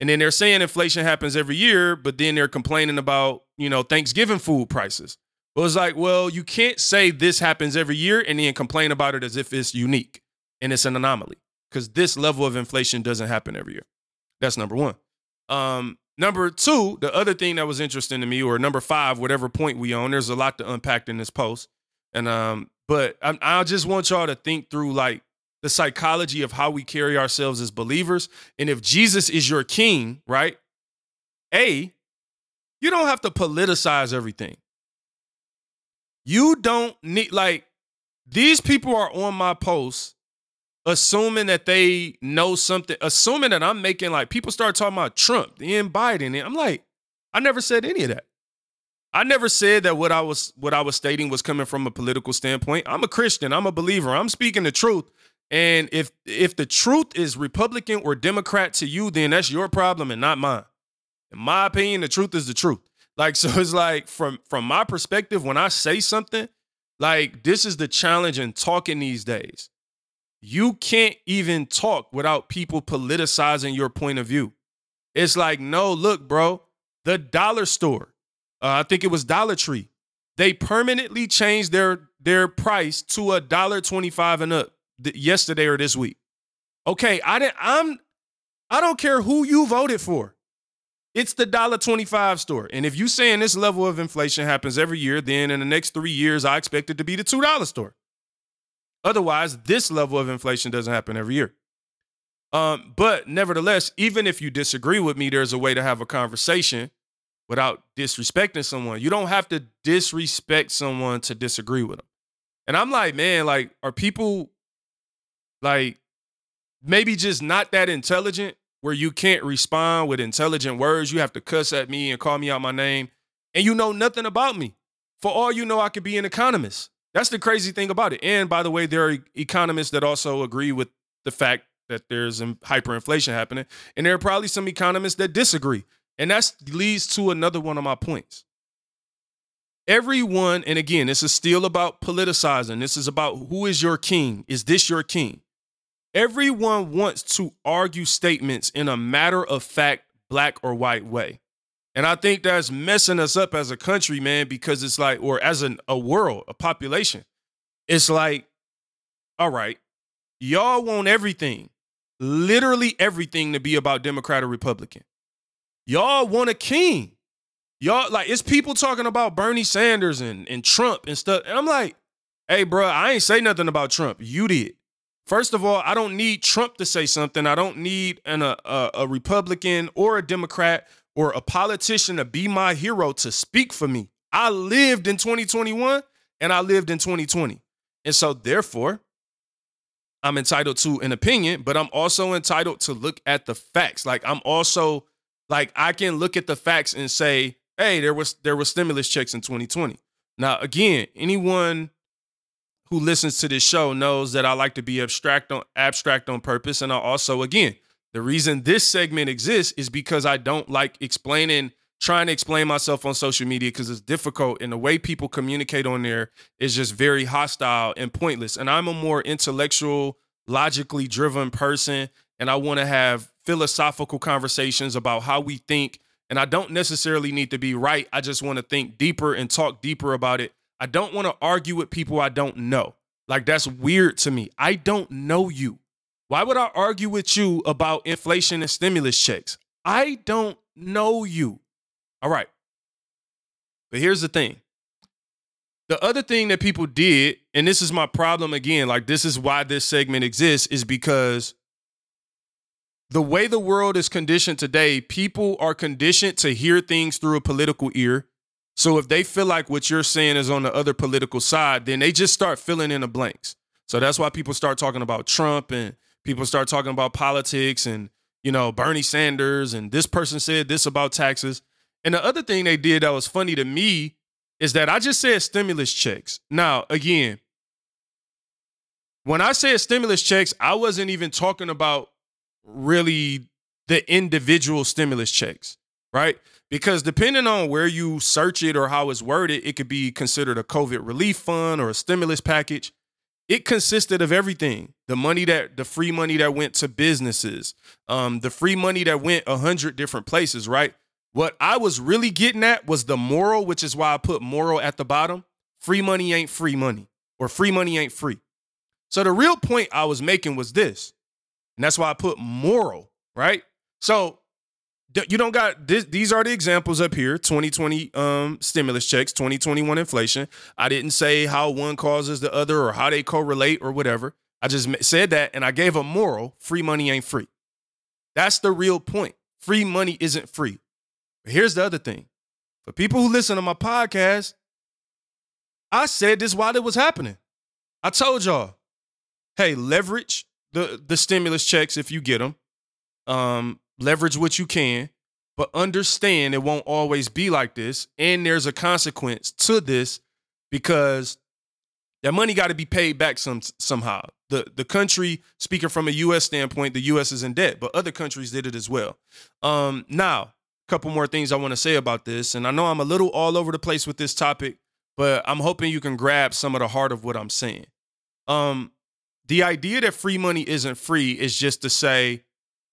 And then they're saying inflation happens every year, but then they're complaining about, you know, Thanksgiving food prices. But it's like, well, you can't say this happens every year and then complain about it as if it's unique and it's an anomaly because this level of inflation doesn't happen every year. That's number one. Um, number two, the other thing that was interesting to me, or number five, whatever point we own, there's a lot to unpack in this post. And um, but I, I just want y'all to think through like the psychology of how we carry ourselves as believers. And if Jesus is your king, right? A, you don't have to politicize everything. You don't need, like, these people are on my post assuming that they know something, assuming that I'm making, like, people start talking about Trump and Biden. And I'm like, I never said any of that. I never said that what I was what I was stating was coming from a political standpoint. I'm a Christian. I'm a believer. I'm speaking the truth. And if if the truth is Republican or Democrat to you, then that's your problem and not mine. In my opinion, the truth is the truth. Like [laughs] so it's like from from my perspective when I say something, like this is the challenge in talking these days. You can't even talk without people politicizing your point of view. It's like, no, look, bro, the dollar store uh, I think it was Dollar Tree. They permanently changed their their price to a dollar twenty five and up th- yesterday or this week. Okay, I didn't. I'm. I don't care who you voted for. It's the dollar twenty five store, and if you saying this level of inflation happens every year, then in the next three years, I expect it to be the two dollar store. Otherwise, this level of inflation doesn't happen every year. Um, but nevertheless, even if you disagree with me, there's a way to have a conversation without disrespecting someone. You don't have to disrespect someone to disagree with them. And I'm like, man, like, are people like maybe just not that intelligent where you can't respond with intelligent words? You have to cuss at me and call me out my name, and you know nothing about me. For all you know, I could be an economist. That's the crazy thing about it. And by the way, there are economists that also agree with the fact that there's hyperinflation happening. And there are probably some economists that disagree. And that leads to another one of my points. Everyone, and again, this is still about politicizing. This is about who is your king? Is this your king? Everyone wants to argue statements in a matter of fact, black or white way. And I think that's messing us up as a country, man, because it's like, or as an, a world, a population. It's like, all right, y'all want everything, literally everything to be about Democrat or Republican. Y'all want a king. Y'all like it's people talking about Bernie Sanders and, and Trump and stuff. And I'm like, hey, bro, I ain't say nothing about Trump. You did. First of all, I don't need Trump to say something. I don't need an, a, a, Republican or a Democrat or a politician to be my hero to speak for me. I lived in 2021 and I lived in 2020. And so, therefore, I'm entitled to an opinion, but I'm also entitled to look at the facts. Like, I'm also like I can look at the facts and say, hey, there was there was stimulus checks in 2020. Now, again, anyone who listens to this show knows that I like to be abstract on abstract on purpose. And I also, again, the reason this segment exists is because I don't like explaining, trying to explain myself on social media because it's difficult. And the way people communicate on there is just very hostile and pointless. And I'm a more intellectual, logically driven person. And I want to have philosophical conversations about how we think. And I don't necessarily need to be right. I just want to think deeper and talk deeper about it. I don't want to argue with people I don't know. Like, that's weird to me. I don't know you. Why would I argue with you about inflation and stimulus checks? I don't know you. All right. But here's the thing the other thing that people did, and this is my problem again, like, this is why this segment exists, is because the way the world is conditioned today, people are conditioned to hear things through a political ear. So if they feel like what you're saying is on the other political side, then they just start filling in the blanks. So that's why people start talking about Trump and people start talking about politics and, you know, Bernie Sanders and this person said this about taxes. And the other thing they did that was funny to me is that I just said stimulus checks. Now, again, when I said stimulus checks, I wasn't even talking about really the individual stimulus checks, right? Because depending on where you search it or how it's worded, it could be considered a COVID relief fund or a stimulus package. It consisted of everything: the money that, the free money that went to businesses, um, the free money that went a hundred different places, right? What I was really getting at was the moral, which is why I put moral at the bottom. Free money ain't free money, or free money ain't free. So the real point I was making was this and that's why I put moral, right? So you don't got this, these are the examples up here 2020 um stimulus checks 2021 inflation. I didn't say how one causes the other or how they correlate or whatever. I just said that and i gave a moral free money ain't free. That's the real point. Free money isn't free. But here's the other thing. For people who listen to my podcast i said this while it was happening. I told y'all hey leverage the the stimulus checks if you get them. Um, leverage what you can, but understand it won't always be like this. And there's a consequence to this because that money got to be paid back some somehow. The the country, speaking from a US standpoint, the US is in debt, but other countries did it as well. Um, now, a couple more things I want to say about this. And I know I'm a little all over the place with this topic, but I'm hoping you can grab some of the heart of what I'm saying. Um, the idea that free money isn't free is just to say,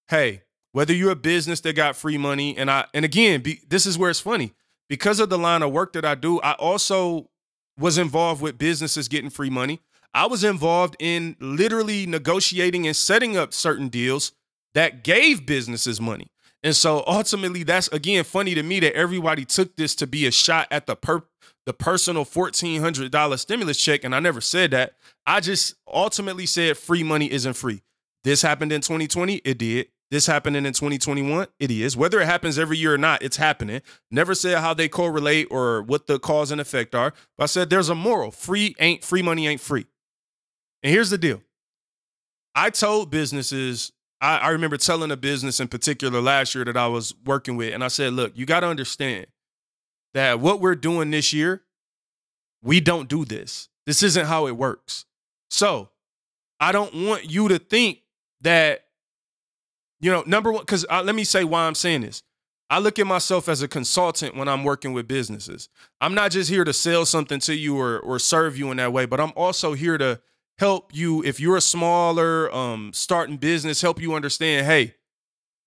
hey, whether you're a business that got free money, and I and again, be, this is where it's funny because of the line of work that I do. I also was involved with businesses getting free money. I was involved in literally negotiating and setting up certain deals that gave businesses money. And so ultimately, that's again funny to me that everybody took this to be a shot at the per the personal fourteen hundred dollar stimulus check, and I never said that. I just ultimately said free money isn't free. This happened in 2020, it did. This happening in 2021, it is. Whether it happens every year or not, it's happening. Never said how they correlate or what the cause and effect are. But I said there's a moral. Free ain't free money ain't free. And here's the deal. I told businesses, I, I remember telling a business in particular last year that I was working with, and I said, look, you got to understand that what we're doing this year, we don't do this. This isn't how it works. So I don't want you to think that you know, number one, because uh, let me say why I'm saying this. I look at myself as a consultant when I'm working with businesses. I'm not just here to sell something to you or or serve you in that way, but I'm also here to help you if you're a smaller um starting business, help you understand, hey,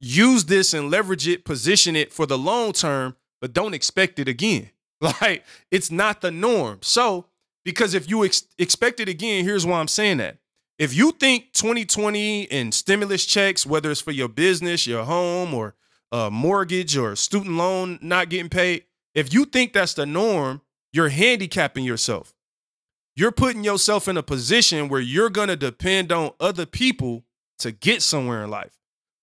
use this and leverage it, position it for the long term, but don't expect it again. [laughs] Like it's not the norm. So, because if you ex- expect it again, here's why I'm saying that. If you think 2020 and stimulus checks, whether it's for your business, your home, or a mortgage or student loan not getting paid, if you think that's the norm, you're handicapping yourself. You're putting yourself in a position where you're going to depend on other people to get somewhere in life.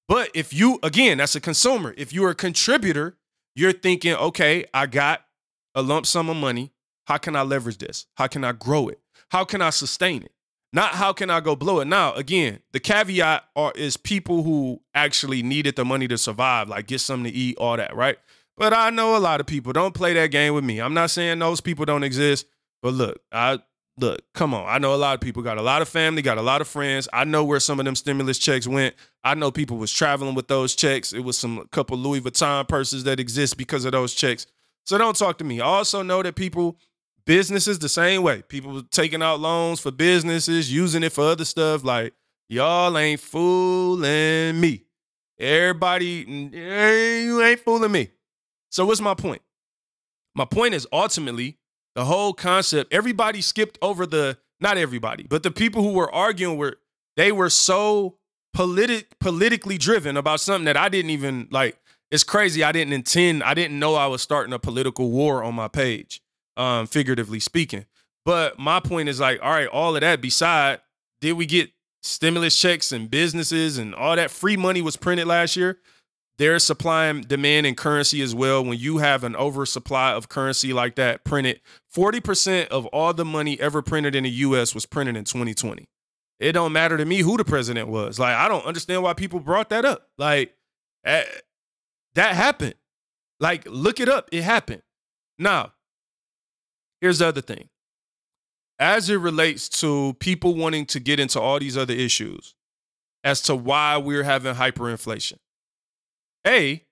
But if you, again, that's a consumer, if you're a contributor, you're thinking, okay, I got a lump sum of money. How can I leverage this? How can I grow it? How can I sustain it? Not how can I go blow it. Now, again, the caveat are, is people who actually needed the money to survive, like get something to eat, all that, right? But I know a lot of people don't play that game with me. I'm not saying those people don't exist, but look, I look, come on. I know a lot of people got a lot of family, got a lot of friends. I know where some of them stimulus checks went. I know people was traveling with those checks. It was some couple Louis Vuitton purses that exist because of those checks. So don't talk to me. I also know that people businesses the same way. People taking out loans for businesses, using it for other stuff. Like, y'all ain't fooling me. Everybody, you ain't fooling me. So, what's my point? My point is ultimately the whole concept, everybody skipped over the, not everybody, but the people who were arguing were, they were so politic, politically driven about something that I didn't even like. It's crazy. I didn't intend, I didn't know I was starting a political war on my page um, figuratively speaking. But my point is like, all right, all of that beside, did we get stimulus checks and businesses and all that free money was printed last year? There's supply and demand in currency as well. When you have an oversupply of currency like that printed, 40% of all the money ever printed in the US was printed in 2020. It don't matter to me who the president was. Like, I don't understand why people brought that up. Like, that happened. Like, look it up. It happened. Now, Here's the other thing as it relates to people wanting to get into all these other issues as to why we're having hyperinflation. A,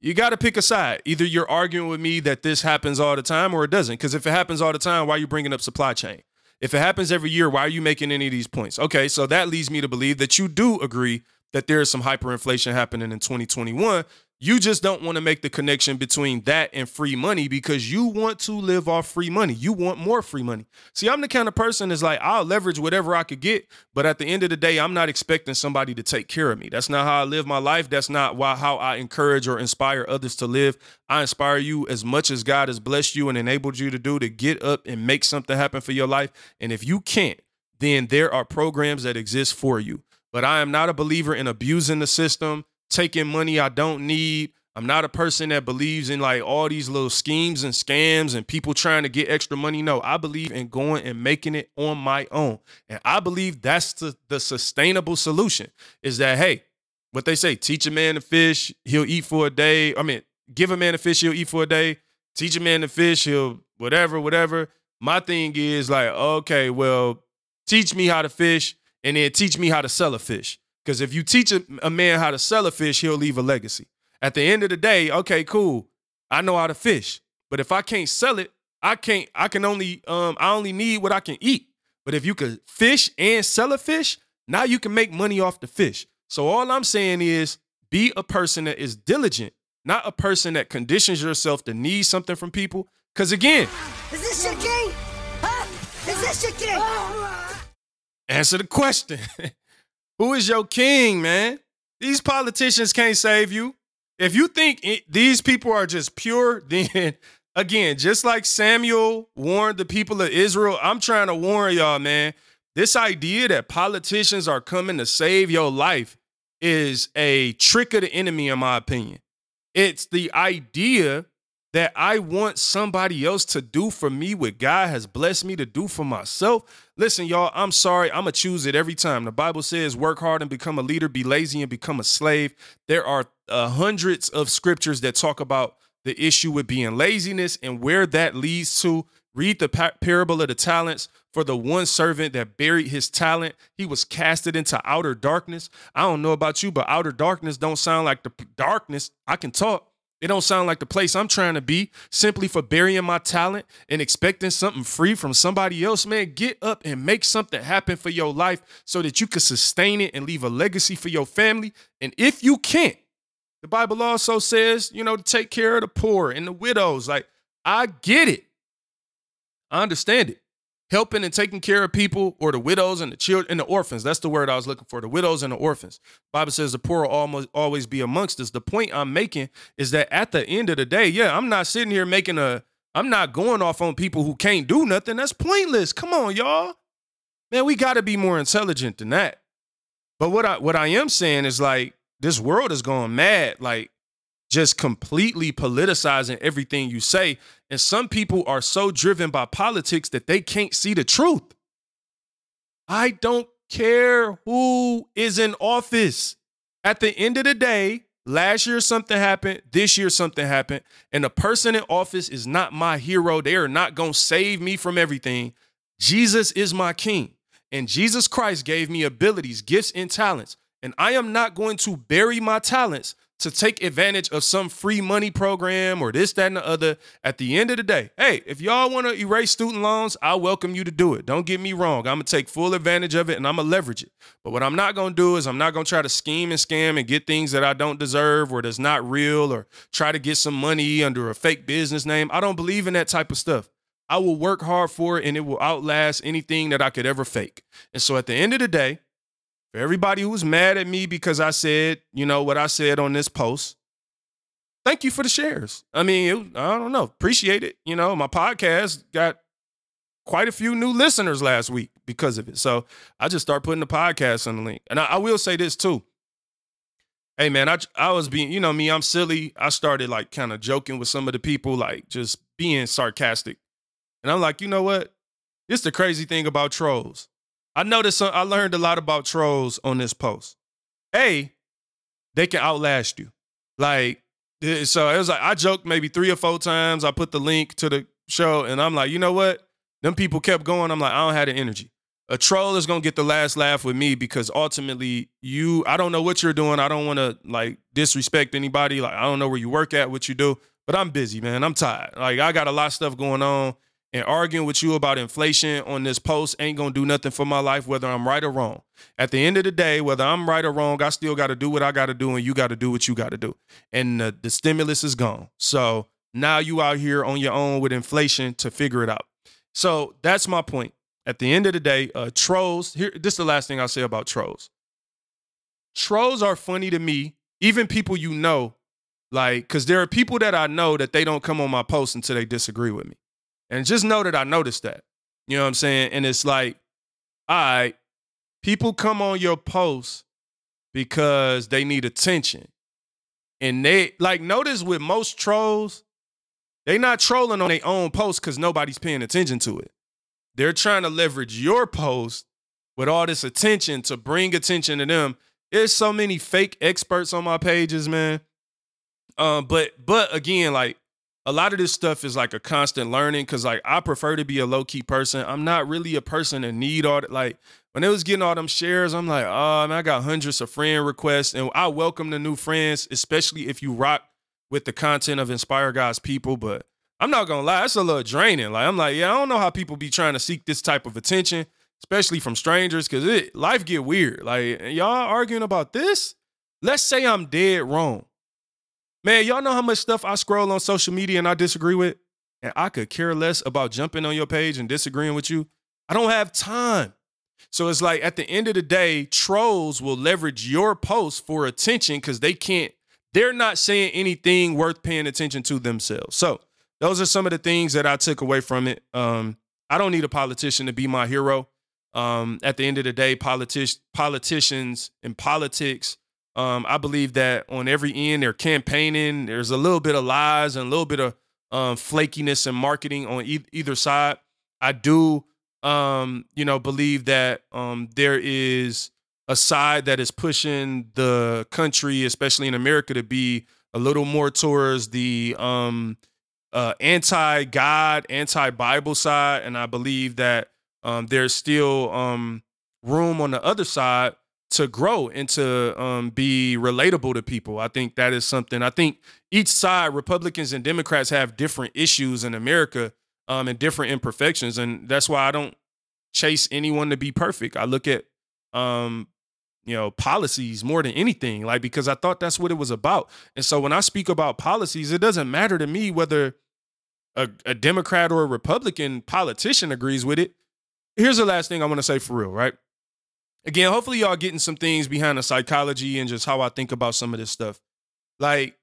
you got to pick a side. Either you're arguing with me that this happens all the time or it doesn't. Because if it happens all the time, why are you bringing up supply chain? If it happens every year, why are you making any of these points? Okay, so that leads me to believe that you do agree that there is some hyperinflation happening in 2021 you just don't want to make the connection between that and free money because you want to live off free money. You want more free money. See, I'm the kind of person that's like, I'll leverage whatever I could get, but at the end of the day, I'm not expecting somebody to take care of me. That's not how I live my life. That's not why how I encourage or inspire others to live. I inspire you as much as God has blessed you and enabled you to do to get up and make something happen for your life. And if you can't, then there are programs that exist for you. But I am not a believer in abusing the system taking money I don't need. I'm not a person that believes in like all these little schemes and scams and people trying to get extra money. No, I believe in going and making it on my own. And I believe that's the, the sustainable solution is that, hey, what they say, teach a man to fish, he'll eat for a day. I mean, give a man a fish, he'll eat for a day. Teach a man to fish, he'll whatever, whatever. My thing is like, okay, well, teach me how to fish and then teach me how to sell a fish. Because if you teach a, a man how to sell a fish, he'll leave a legacy. At the end of the day, okay, cool. I know how to fish. But if I can't sell it, I can't, I can only, um, I only need what I can eat. But if you could fish and sell a fish, now you can make money off the fish. So all I'm saying is be a person that is diligent, not a person that conditions yourself to need something from people. Because again, Is this your king? Huh? Is this your king? answer the question [laughs] Who is your king, man? These politicians can't save you. If you think it, these people are just pure, [laughs] then again, just like Samuel warned the people of Israel, I'm trying to warn y'all, man. This idea that politicians are coming to save your life is a trick of the enemy, in my opinion. It's the idea that I want somebody else to do for me what God has blessed me to do for myself. Listen, y'all, I'm sorry. I'm going to choose it every time. The Bible says, work hard and become a leader, be lazy and become a slave. There are uh, hundreds of scriptures that talk about the issue with being laziness and where that leads to. Read the pa- parable of the talents for the one servant that buried his talent. He was casted into outer darkness. I don't know about you, but outer darkness don't sound like the darkness. I can talk. It don't sound like the place I'm trying to be simply for burying my talent and expecting something free from somebody else. Man, get up and make something happen for your life so that you can sustain it and leave a legacy for your family. And if you can't, the Bible also says, you know, to take care of the poor and the widows. Like, I get it. I understand it. Helping and taking care of people or the widows and the children and the orphans. That's the word I was looking for. The widows and the orphans. Bible says the poor will almost always be amongst us. The point I'm making is that at the end of the day, yeah, I'm not sitting here making a I'm not going off on people who can't do nothing. That's pointless. Come on, y'all. Man, we got to be more intelligent than that. But what I what I am saying is like this world is going mad. Like just completely politicizing everything you say. And some people are so driven by politics that they can't see the truth. I don't care who is in office. At the end of the day, last year something happened, this year something happened, and the person in office is not my hero. They are not going to save me from everything. Jesus is my king, and Jesus Christ gave me abilities, gifts, and talents. And I am not going to bury my talents to take advantage of some free money program or this, that, and the other. At the end of the day, hey, if y'all want to erase student loans, I welcome you to do it. Don't get me wrong. I'm going to take full advantage of it and I'm going to leverage it. But what I'm not going to do is I'm not going to try to scheme and scam and get things that I don't deserve or that's not real or try to get some money under a fake business name. I don't believe in that type of stuff. I will work hard for it and it will outlast anything that I could ever fake. And so at the end of the day, for everybody who's mad at me because I said, you know, what I said on this post, thank you for the shares. I mean, it, I don't know, appreciate it. You know, my podcast got quite a few new listeners last week because of it. So I just start putting the podcast on the link. And I, I will say this too. Hey man, I I was being, you know me, I'm silly. I started like kind of joking with some of the people, like just being sarcastic. And I'm like, you know what? This the crazy thing about trolls. I noticed some, I learned a lot about trolls on this post. A, they can outlast you. Like, eh, so it was like I joked maybe three or four times. I put the link to the show, and I'm like, you know what? Them people kept going. I'm like, I don't have the energy. A troll is gonna get the last laugh with me because ultimately, you, I don't know what you're doing. I don't want to like disrespect anybody. Like, I don't know where you work at, what you do, but I'm busy, man. I'm tired. Like, I got a lot of stuff going on and arguing with you about inflation on this post ain't gonna do nothing for my life, whether I'm right or wrong. At the end of the day, whether I'm right or wrong, I still gotta do what I gotta do, and you gotta do what you gotta do. And the, the stimulus is gone. So now you out here on your own with inflation to figure it out. So that's my point. At the end of the day, uh, trolls, here, this is the last thing I'll say about trolls. Trolls are funny to me, even people you know, like, because there are people that I know that they don't come on my post until they disagree with me. And just know that I noticed that. You know what I'm saying? And it's like, all right, people come on your post because they need attention. And they like notice with most trolls, they not trolling on their own post because nobody's paying attention to it. They're trying to leverage your post with all this attention to bring attention to them there's so many fake experts on my pages, man. Um, but but again, like a lot of this stuff is like a constant learning because like I prefer to be a low key person. I'm not really a person that need all that. Like when it was getting all them shares, I'm like, oh man, I got hundreds of friend requests, and I welcome the new friends, especially if you rock with the content of Inspire God's people. But I'm not gonna lie, it's a little draining. Like I'm like, yeah, I don't know how people be trying to seek this type of attention, especially from strangers, because it life get weird. Like y'all arguing about this. Let's say I'm dead wrong. Man, y'all know how much stuff I scroll on social media and I disagree with? And I could care less about jumping on your page and disagreeing with you. I don't have time. So it's like at the end of the day, trolls will leverage your post for attention because they can't, they're not saying anything worth paying attention to themselves. So those are some of the things that I took away from it. Um, I don't need a politician to be my hero. Um, at the end of the day, politi- politicians and politics, um, I believe that on every end they're campaigning. There's a little bit of lies and a little bit of um, flakiness and marketing on e- either side. I do, um, you know, believe that um, there is a side that is pushing the country, especially in America, to be a little more towards the um, uh, anti-God, anti-Bible side, and I believe that um, there's still um, room on the other side to grow and to um, be relatable to people. I think that is something. I think each side, Republicans and Democrats, have different issues in America um, and different imperfections, and that's why I don't chase anyone to be perfect. I look at um, you know policies more than anything like because i thought that's what it was about and so when i speak about policies it doesn't matter to me whether a, a democrat or a republican politician agrees with it here's the last thing i want to say for real right again hopefully y'all getting some things behind the psychology and just how i think about some of this stuff like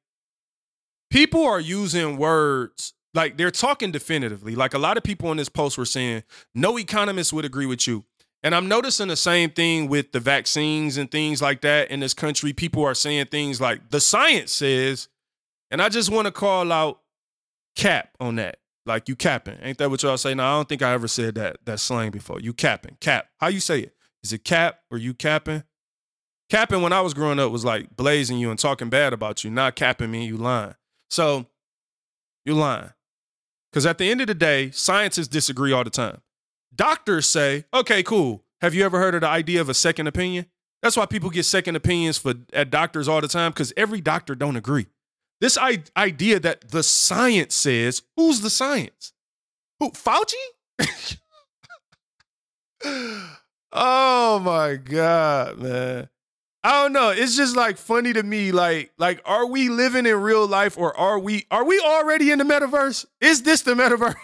people are using words like they're talking definitively like a lot of people in this post were saying no economist would agree with you and I'm noticing the same thing with the vaccines and things like that in this country. People are saying things like the science says, and I just want to call out cap on that. Like you capping. Ain't that what y'all say? No, I don't think I ever said that that slang before. You capping. Cap. How you say it? Is it cap or you capping? Capping when I was growing up was like blazing you and talking bad about you, not capping me, you lying. So you lying. Because at the end of the day, scientists disagree all the time. Doctors say, okay, cool. Have you ever heard of the idea of a second opinion? That's why people get second opinions for at doctors all the time because every doctor don't agree. This I- idea that the science says, who's the science? Who Fauci? [laughs] oh my god, man. I don't know. It's just like funny to me. Like, like, are we living in real life or are we are we already in the metaverse? Is this the [laughs] metaverse?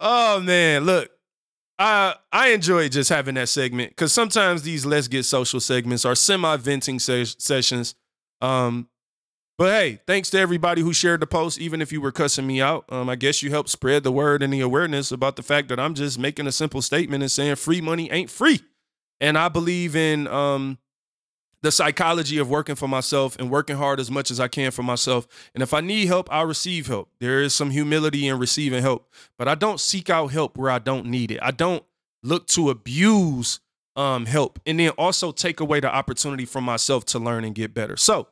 oh man, look. I I enjoy just having that segment because sometimes these let's get social segments are semi venting ses- sessions. Um, but hey, thanks to everybody who shared the post, even if you were cussing me out. Um, I guess you helped spread the word and the awareness about the fact that I'm just making a simple statement and saying free money ain't free, and I believe in um the psychology of working for myself and working hard as much as I can for myself. And if I need help, I'll receive help. There is some humility in receiving help, but I don't seek out help where I don't need it. I don't look to abuse um, help and then also take away the opportunity from myself to learn and get better. So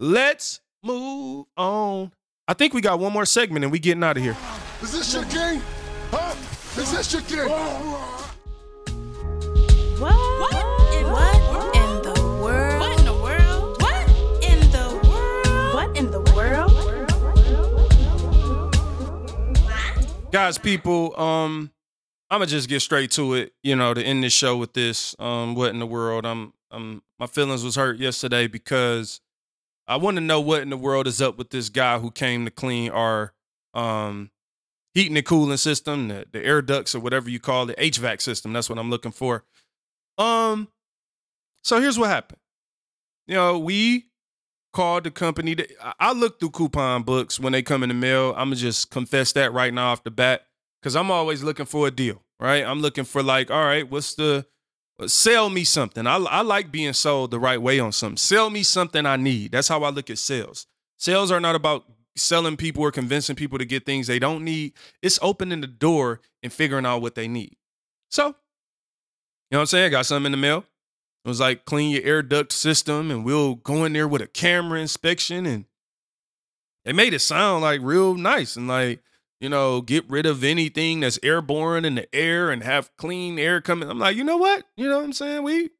let's move on. I think we got one more segment and we getting out of here. Is this your game? Huh? Is this your game? Guys, people, um, I'm gonna just get straight to it. You know, to end this show with this. Um, what in the world? I'm, I'm, my feelings was hurt yesterday because I want to know what in the world is up with this guy who came to clean our, um, heating and cooling system, the, the air ducts or whatever you call it, HVAC system. That's what I'm looking for. Um, so here's what happened. You know, we called the company. That, I- look through coupon books when they come in the mail. I'm gonna just confess that right now off the bat because I'm always looking for a deal. Right? I'm looking for like, all right, what's the sell me something? I I like being sold the right way on something. Sell me something I need. That's how I look at sales. Sales are not about selling people or convincing people to get things they don't need. It's opening the door and figuring out what they need. So, know what I'm saying? I got something in the mail. It was like clean your air duct system, and we'll go in there with a camera inspection, and they made it sound like real nice and like you know get rid of anything that's airborne in the air and have clean air coming. I'm like, you know what? You know what I'm saying? We, you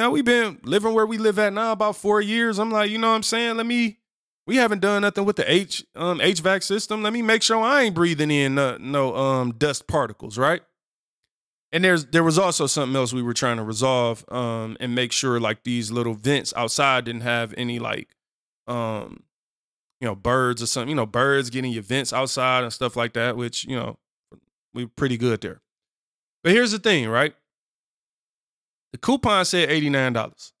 know, we've been living where we live at now about four years. I'm like, you know what I'm saying? Let me. We haven't done nothing with the H um, HVAC system. Let me make sure I ain't breathing in uh, no um, dust particles, right? And there's there was also something else we were trying to resolve um and make sure like these little vents outside didn't have any like um you know birds or something you know birds getting your vents outside and stuff like that which you know we are pretty good there. But here's the thing right? The coupon said $89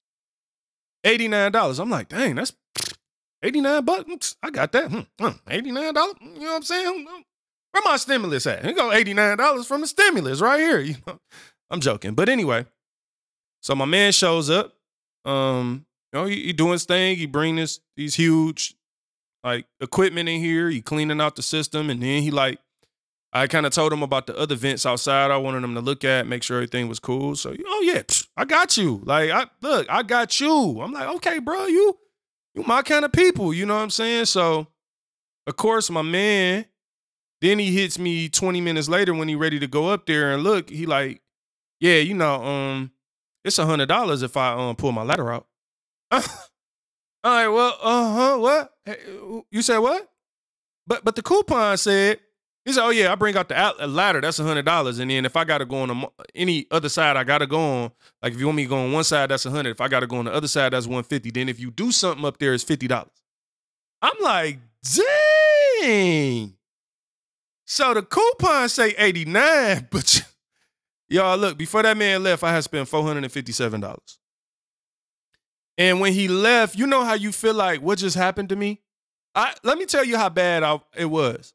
$89 i'm like dang that's 89 bucks. I got that. Hmm, $89 you know what i'm saying where my stimulus at? Here go $89 from the stimulus right here. [laughs] You know, I'm joking. But anyway, so my man shows up. Um, you know, he, he doing his thing. He bring this these huge like equipment in here. He cleaning out the system, and then he like I kind of told him about the other vents outside. I wanted him to look at, make sure everything was cool. So, oh yeah, I got you. Like, I look, I got you. I'm like, okay, bro, you, you my kind of people. You know what I'm saying? So, of course, my man, then he hits me 20 minutes later when he ready to go up there and look. He like, yeah, you know, um, it's a hundred dollars if I um pull my ladder out. [laughs] All right, well, uh huh, what? Hey, you said what? But but the coupon said he said, oh yeah, I bring out the ladder. That's a hundred dollars, and then if I gotta go on the, any other side, I gotta go on. Like if you want me to go on one side, that's a hundred. If I gotta go on the other side, that's one fifty. Then if you do something up there, it's fifty dollars. I'm like, dang. So the coupon say 89, [laughs] but y'all look, before that man left, I had spent $457. And when he left, you know how you feel like what just happened to me? I let me tell you how bad I, it was.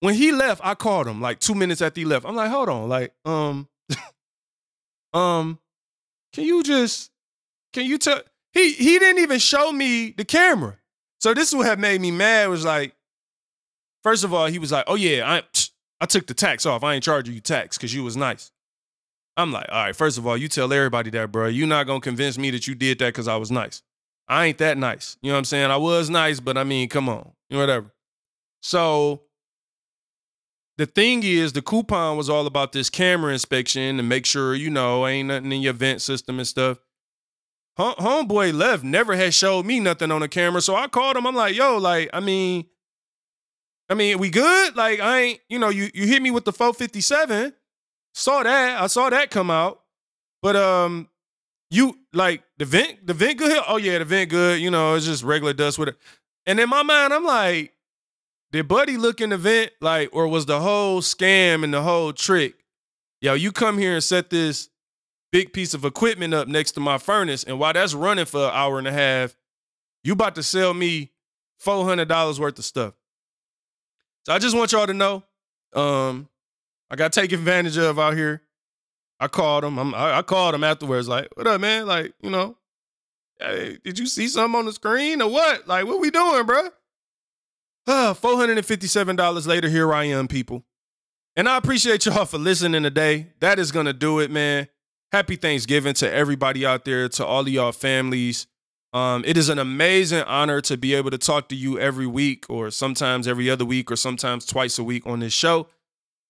When he left, I called him like two minutes after he left. I'm like, hold on, like, um, [laughs] um, can you just can you tell he he didn't even show me the camera. So this is what had made me mad was like, First of all, he was like, "Oh yeah, I I took the tax off. I ain't charging you tax because you was nice." I'm like, "All right, first of all, you tell everybody that, bro. You're not gonna convince me that you did that because I was nice. I ain't that nice. You know what I'm saying? I was nice, but I mean, come on, you know, whatever." So the thing is, the coupon was all about this camera inspection to make sure you know ain't nothing in your vent system and stuff. Homeboy left, never had showed me nothing on the camera, so I called him. I'm like, "Yo, like, I mean." I mean, we good? Like, I ain't, you know, you you hit me with the 457. Saw that. I saw that come out. But um, you like the vent, the vent good? Oh yeah, the vent good. You know, it's just regular dust with it. And in my mind, I'm like, did Buddy look in the vent? Like, or was the whole scam and the whole trick? Yo, you come here and set this big piece of equipment up next to my furnace, and while that's running for an hour and a half, you about to sell me four hundred dollars worth of stuff. So I just want y'all to know, um, I got taken advantage of out here. I called him. I'm, I, called him afterwards, like, "What up, man? Like, you know, hey, did you see something on the screen or what? Like, what we doing, bro?" Uh, fifty-seven dollars later, here I am, people. And I appreciate y'all for listening today. That is gonna do it, man. Happy Thanksgiving to everybody out there, to all of y'all families. Um, it is an amazing honor to be able to talk to you every week, or sometimes every other week, or sometimes twice a week on this show.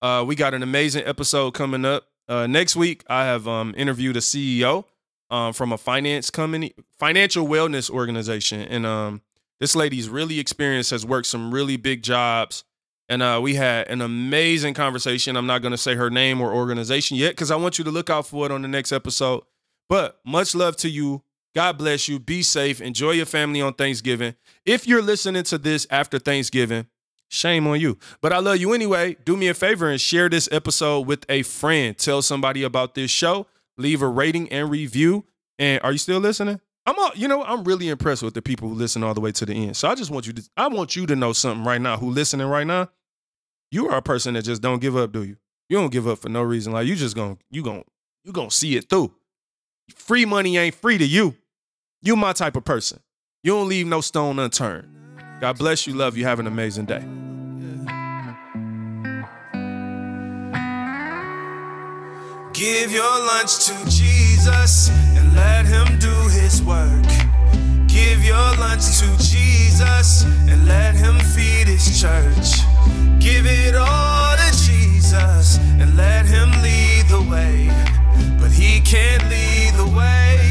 Uh, we got an amazing episode coming up uh, next week. I have um, interviewed a CEO um, from a finance company, financial wellness organization, and um, this lady's really experienced, has worked some really big jobs, and uh, we had an amazing conversation. I'm not going to say her name or organization yet because I want you to look out for it on the next episode. But much love to you God bless you. Be safe. Enjoy your family on Thanksgiving. If you're listening to this after Thanksgiving, shame on you. But I love you anyway. Do me a favor and share this episode with a friend. Tell somebody about this show. Leave a rating and review. And are you still listening? I'm all, you know, I'm really impressed with the people who listen all the way to the end. So I just want you to I want you to know something right now who listening right now. You are a person that just don't give up, do you? You don't give up for no reason. Like you just going to you going to you going to see it through. Free money ain't free to you. You my type of person. You don't leave no stone unturned. God bless you. Love you. Have an amazing day. Give your lunch to Jesus. And let him do his work. Give your lunch to Jesus and let him feed his church. Give it all to Jesus and let him lead the way. But he can't lead the way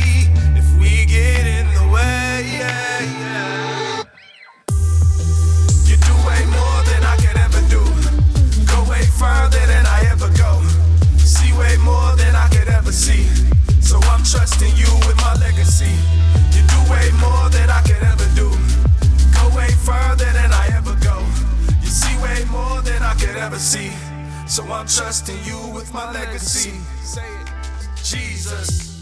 further than I ever go. See way more than I could ever see. So I'm trusting you with my legacy. You do way more than I could ever do. Go way further than I ever go. You see way more than I could ever see. So I'm trusting you with my legacy. Say it. Jesus.